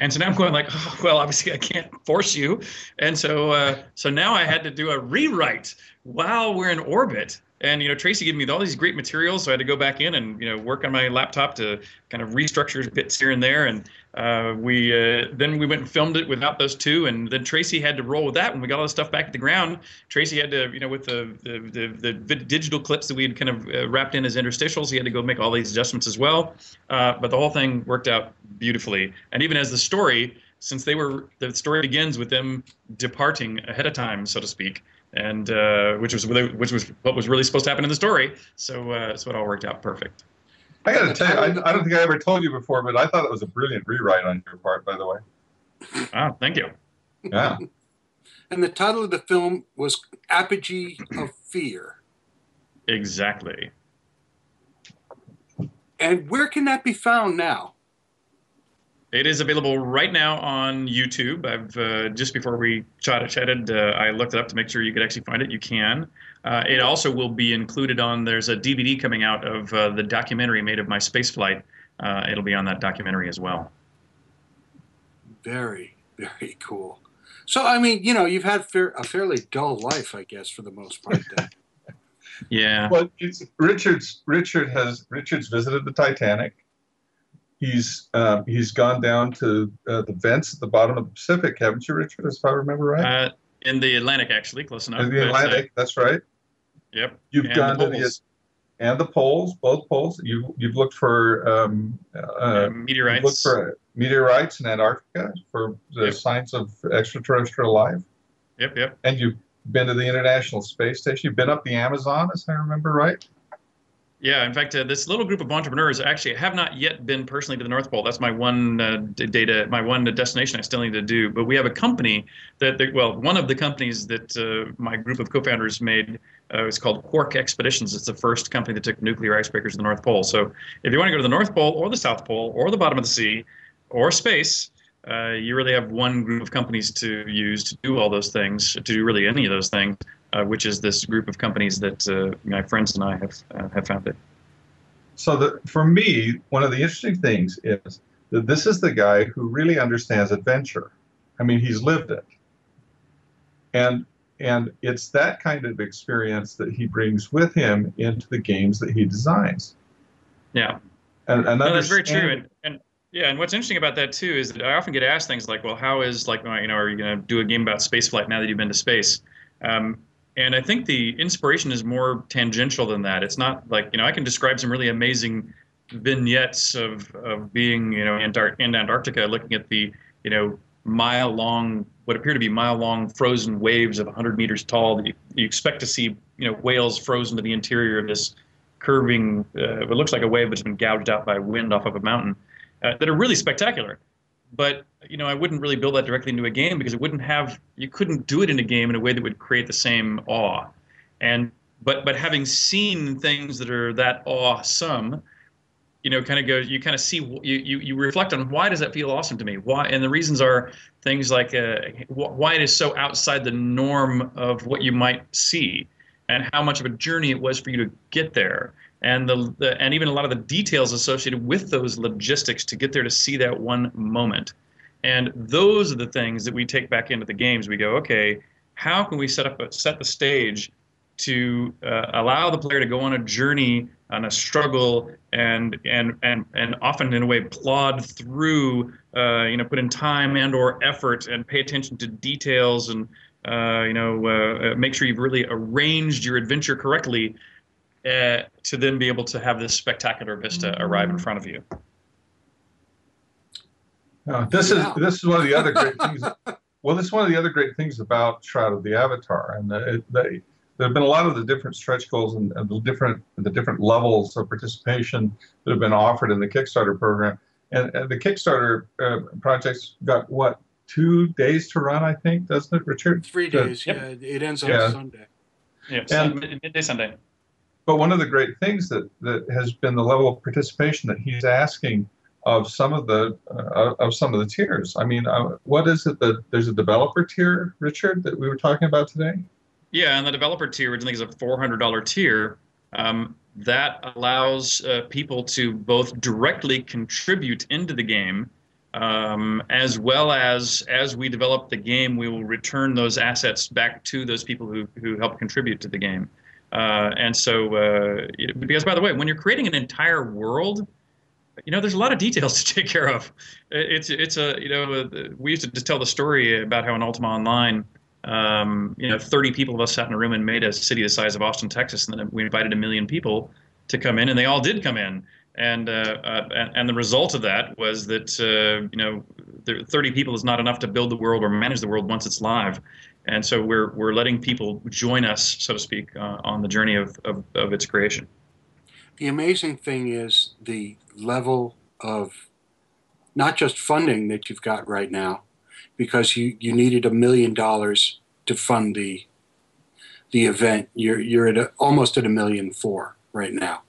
And so now I'm going like, oh, well, obviously I can't force you. And so, uh, so now I had to do a rewrite while we're in orbit. And you know, Tracy gave me all these great materials, so I had to go back in and you know work on my laptop to kind of restructure bits here and there. And uh, we uh, then we went and filmed it without those two, and then Tracy had to roll with that. When we got all the stuff back at the ground, Tracy had to you know with the the, the, the digital clips that we had kind of uh, wrapped in as interstitials, he had to go make all these adjustments as well. Uh, but the whole thing worked out beautifully. And even as the story, since they were the story begins with them departing ahead of time, so to speak and uh, which was which was what was really supposed to happen in the story. So uh, so it all worked out perfect. I got to tell you, I, I, don't think I ever told you before, but I thought it was a brilliant rewrite on your part. By the way. Ah, thank you. Yeah. and the title of the film was Apogee of Fear. Exactly. And where can that be found now? It is available right now on YouTube. I've uh, just before we chat- chatted, uh, I looked it up to make sure you could actually find it. You can. Uh, it also will be included on. There's a DVD coming out of uh, the documentary made of my space flight. Uh, it'll be on that documentary as well. Very, very cool. So, I mean, you know, you've had fair, a fairly dull life, I guess, for the most part. Then. yeah. Well, Richard's Richard has Richard's visited the Titanic. He's uh, he's gone down to uh, the vents at the bottom of the Pacific, haven't you, Richard? If I remember right. Uh, in the Atlantic, actually, close enough. In the Atlantic, that's right. Yep. You've and gone the to the and the poles, both poles. You you've looked for um, uh, meteorites. Looked for meteorites in Antarctica for the yep. signs of extraterrestrial life. Yep, yep. And you've been to the International Space Station. You've been up the Amazon, as I remember right. Yeah, in fact, uh, this little group of entrepreneurs actually have not yet been personally to the North Pole. That's my one uh, data, my one destination I still need to do. But we have a company that, well, one of the companies that uh, my group of co-founders made uh, is called Quark Expeditions. It's the first company that took nuclear icebreakers to the North Pole. So if you want to go to the North Pole or the South Pole or the bottom of the sea or space, uh, you really have one group of companies to use to do all those things, to do really any of those things uh, which is this group of companies that uh, my friends and I have uh, have founded. So the, for me, one of the interesting things is that this is the guy who really understands adventure. I mean, he's lived it, and and it's that kind of experience that he brings with him into the games that he designs. Yeah, and, and no, that's very true. And, and yeah, and what's interesting about that too is that I often get asked things like, "Well, how is like you know, are you going to do a game about spaceflight now that you've been to space?" Um, and I think the inspiration is more tangential than that. It's not like, you know, I can describe some really amazing vignettes of, of being, you know, in Antarctica, looking at the, you know, mile long, what appear to be mile long frozen waves of 100 meters tall that you, you expect to see, you know, whales frozen to the interior of this curving, uh, it looks like a wave that's been gouged out by wind off of a mountain, uh, that are really spectacular but you know, I wouldn't really build that directly into a game because it wouldn't have you couldn't do it in a game in a way that would create the same awe. And but but having seen things that are that awesome, you know, kind of go you kind of see you, you you reflect on why does that feel awesome to me? Why and the reasons are things like uh, why it is so outside the norm of what you might see, and how much of a journey it was for you to get there and the, the, and even a lot of the details associated with those logistics to get there to see that one moment. And those are the things that we take back into the games. We go, okay, how can we set up a, set the stage to uh, allow the player to go on a journey, on a struggle, and and and and often in a way plod through, uh, you know, put in time and or effort and pay attention to details and uh, you know uh, uh, make sure you've really arranged your adventure correctly uh, to then be able to have this spectacular vista arrive in front of you. Uh, this Yeah. is this is one of the other great things. Well, this is one of the other great things about Shroud of the Avatar, and it, they, there have been a lot of the different stretch goals and, and the different the different levels of participation that have been offered in the Kickstarter program. And, and the Kickstarter uh, project's got what two days to run, I think, doesn't it, Richard? Three Good. days. Yeah, it ends on Yeah. Sunday. Yeah, And- midday Sunday. But one of the great things that, that has been the level of participation that he's asking of some of the uh, of some of the tiers. I mean, uh, what is it that there's a developer tier, Richard, that we were talking about today? Yeah, and the developer tier, which I think is a $400 tier, um, that allows uh, people to both directly contribute into the game, um, as well as as we develop the game, we will return those assets back to those people who who help contribute to the game. Uh, and so, uh, because by the way, when you're creating an entire world, you know, there's a lot of details to take care of. It's it's a you know uh, we used to just tell the story about how in Ultima Online, um, you know, 30 people of us sat in a room and made a city the size of Austin, Texas, and then we invited a million people to come in, and they all did come in. And uh, uh, and, the result of that was that uh, you know, there, 30 people is not enough to build the world or manage the world once it's live. And so we're we're letting people join us, so to speak, uh, on the journey of, of, of its creation. The amazing thing is the level of not just funding that you've got right now, because you, you needed a million dollars to fund the the event. You're you're at a, almost at a million four right now.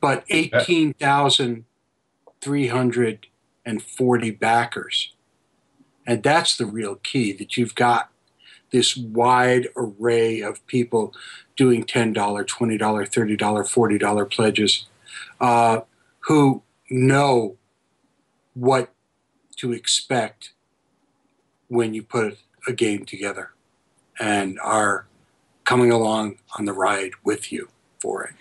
But eighteen thousand three hundred and forty backers. And that's the real key that you've got this wide array of people doing $10, $20, $30, $40 pledges uh, who know what to expect when you put a game together and are coming along on the ride with you for it.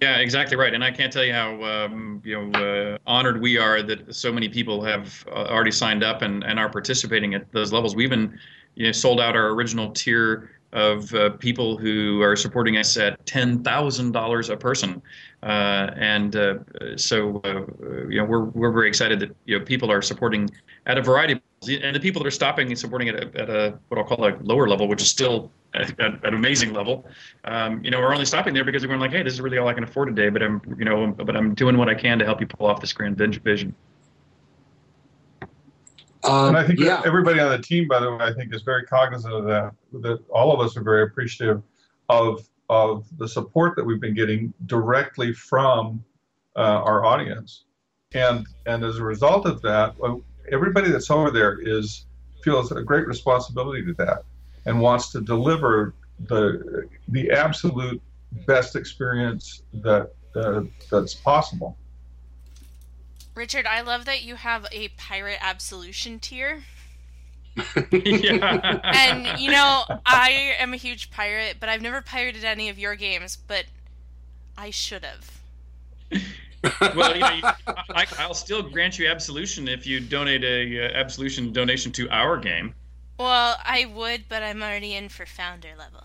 Yeah, exactly right. And I can't tell you how um, you know uh, honored we are that so many people have uh, already signed up and, and are participating at those levels. We even you know sold out our original tier of uh, people who are supporting us at ten thousand dollars a person, uh, and uh, so uh, you know we're we're very excited that you know people are supporting at a variety of and the people that are stopping and supporting at a, at a what I'll call a lower level, which is still at, at an amazing level, um, you know, we're only stopping there because we're like, hey, this is really all I can afford today, but I'm, you know, but I'm doing what I can to help you pull off this grand vig- vision. Um, and I think yeah. everybody on the team, by the way, I think is very cognizant of that. That all of us are very appreciative of of the support that we've been getting directly from uh, our audience, and and as a result of that, everybody that's over there is feels a great responsibility to that, and wants to deliver the the absolute best experience that uh, that's possible. Richard, I love that you have a pirate absolution tier. yeah. And you know, I am a huge pirate, but I've never pirated any of your games, but I should have. well, you know, you, I, I'll still grant you absolution if you donate a uh, absolution donation to our game. Well, I would, but I'm already in for founder level.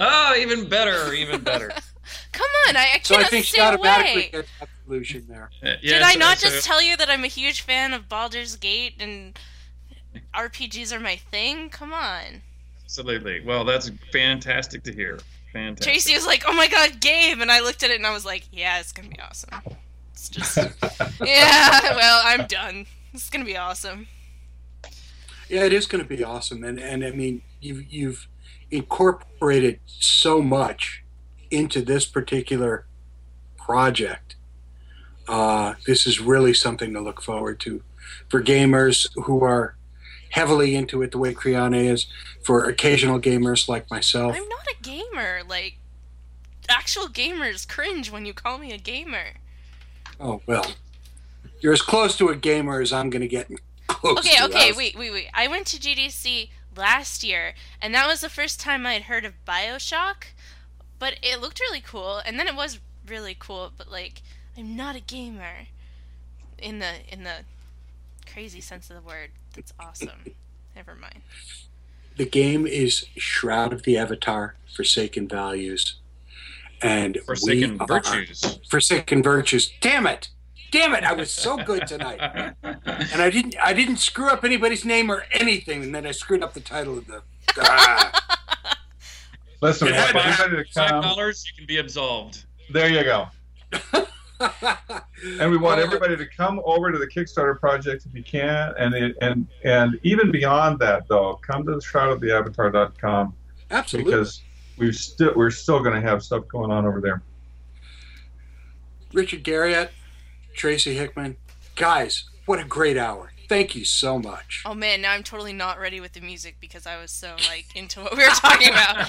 Oh, even better, even better. Come on, I, I So I cannot think she stay automatically away. gets absolution there. Uh, Did yeah, I so- not so- just tell you that I'm a huge fan of Baldur's Gate and RPGs are my thing? Come on. Absolutely. Well, that's fantastic to hear. Fantastic. Tracy was like, "Oh my god, game!" and I looked at it and I was like, "Yeah, it's gonna be awesome." It's just, yeah. Well, I'm done. It's gonna be awesome. Yeah, it is going to be awesome, and and I mean you've you've incorporated so much into this particular project. Uh, this is really something to look forward to for gamers who are heavily into it the way Kriana is, for occasional gamers like myself. I'm not a gamer. Like, actual gamers cringe when you call me a gamer. Oh well, you're as close to a gamer as I'm going to get. Close Okay, to okay, us. wait, wait, wait. I went to GDC last year, and that was the first time I'd heard of Bioshock. But it looked really cool, and then it was really cool. But like, I'm not a gamer, in the in the crazy sense of the word. That's awesome. Never mind. the game is Shroud of the Avatar, Forsaken Values, and Forsaken we are- Virtues. Forsaken Virtues. Damn it! Damn it! I was so good tonight, and I didn't. I didn't screw up anybody's name or anything, and then I screwed up the title of the. Ah. Listen, we It want had to everybody to Five dollars, you can be absolved. There you go. And we want everybody to come over to the Kickstarter project if you can, and it, and and even beyond that though, come to the shroudoftheavatar.com Absolutely. because we've still we're still going to have stuff going on over there. Richard Garriott, Tracy Hickman, guys, what a great hour! Thank you so much. Oh man, now I'm totally not ready with the music because I was so like into what we were talking about.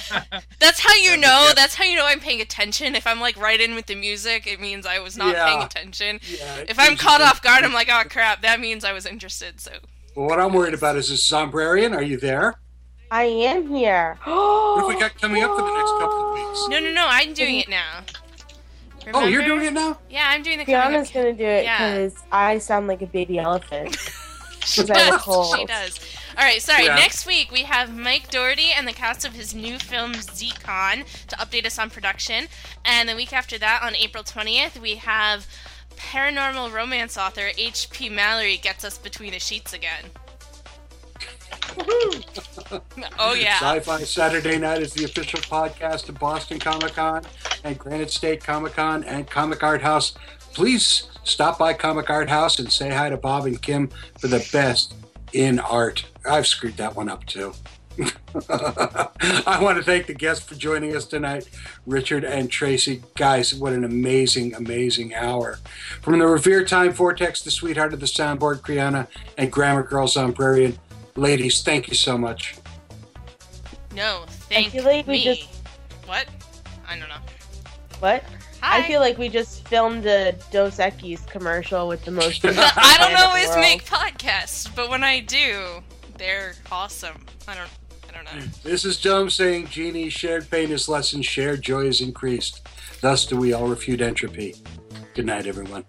That's how you know. That's how you know I'm paying attention. If I'm like right in with the music, it means I was not Yeah. paying attention. Yeah, If I'm it's- caught off guard, I'm like, oh crap, that means I was interested. So Well, what I'm worried about is this Zombrarian. Are you there? I am here. What have we got coming up for the next couple of weeks? no, no, no, I'm doing it now. Oh, you're doing it now? Yeah, I'm doing the coming Fiona up- gonna do it Yeah. because I sound like a baby elephant. She 'Cause I have a does. She does. All right, sorry. Yeah. Next week we have Mike Doherty and the cast of his new film Zcon to update us on production, and the week after that, on April twentieth, we have paranormal romance author H.P. Mallory gets us between the sheets again. oh yeah. Sci-Fi Saturday Night is the official podcast of Boston Comic Con and Granite State Comic Con and Comic Art House. Please stop by Comic Art House and say hi to Bob and Kim for the best in art. I've screwed that one up too. I want to thank the guests for joining us tonight, Richard and Tracy. Guys, what an amazing, amazing hour. From the Revere Time Vortex, the sweetheart of the soundboard, Kriana, and Grammar Girl Zombrarian. Ladies, thank you so much. No, thank feel like we me. just- What? I don't know. What? Hi. I feel like we just filmed a Dos Equis commercial with the most. I don't always make podcasts, but when I do, they're awesome. I don't. I don't know. This is Dome saying, Genie, shared pain is lessened, shared joy is increased. Thus do we all refute entropy. Good night, everyone.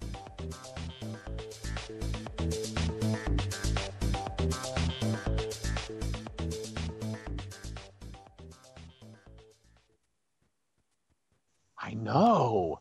Know.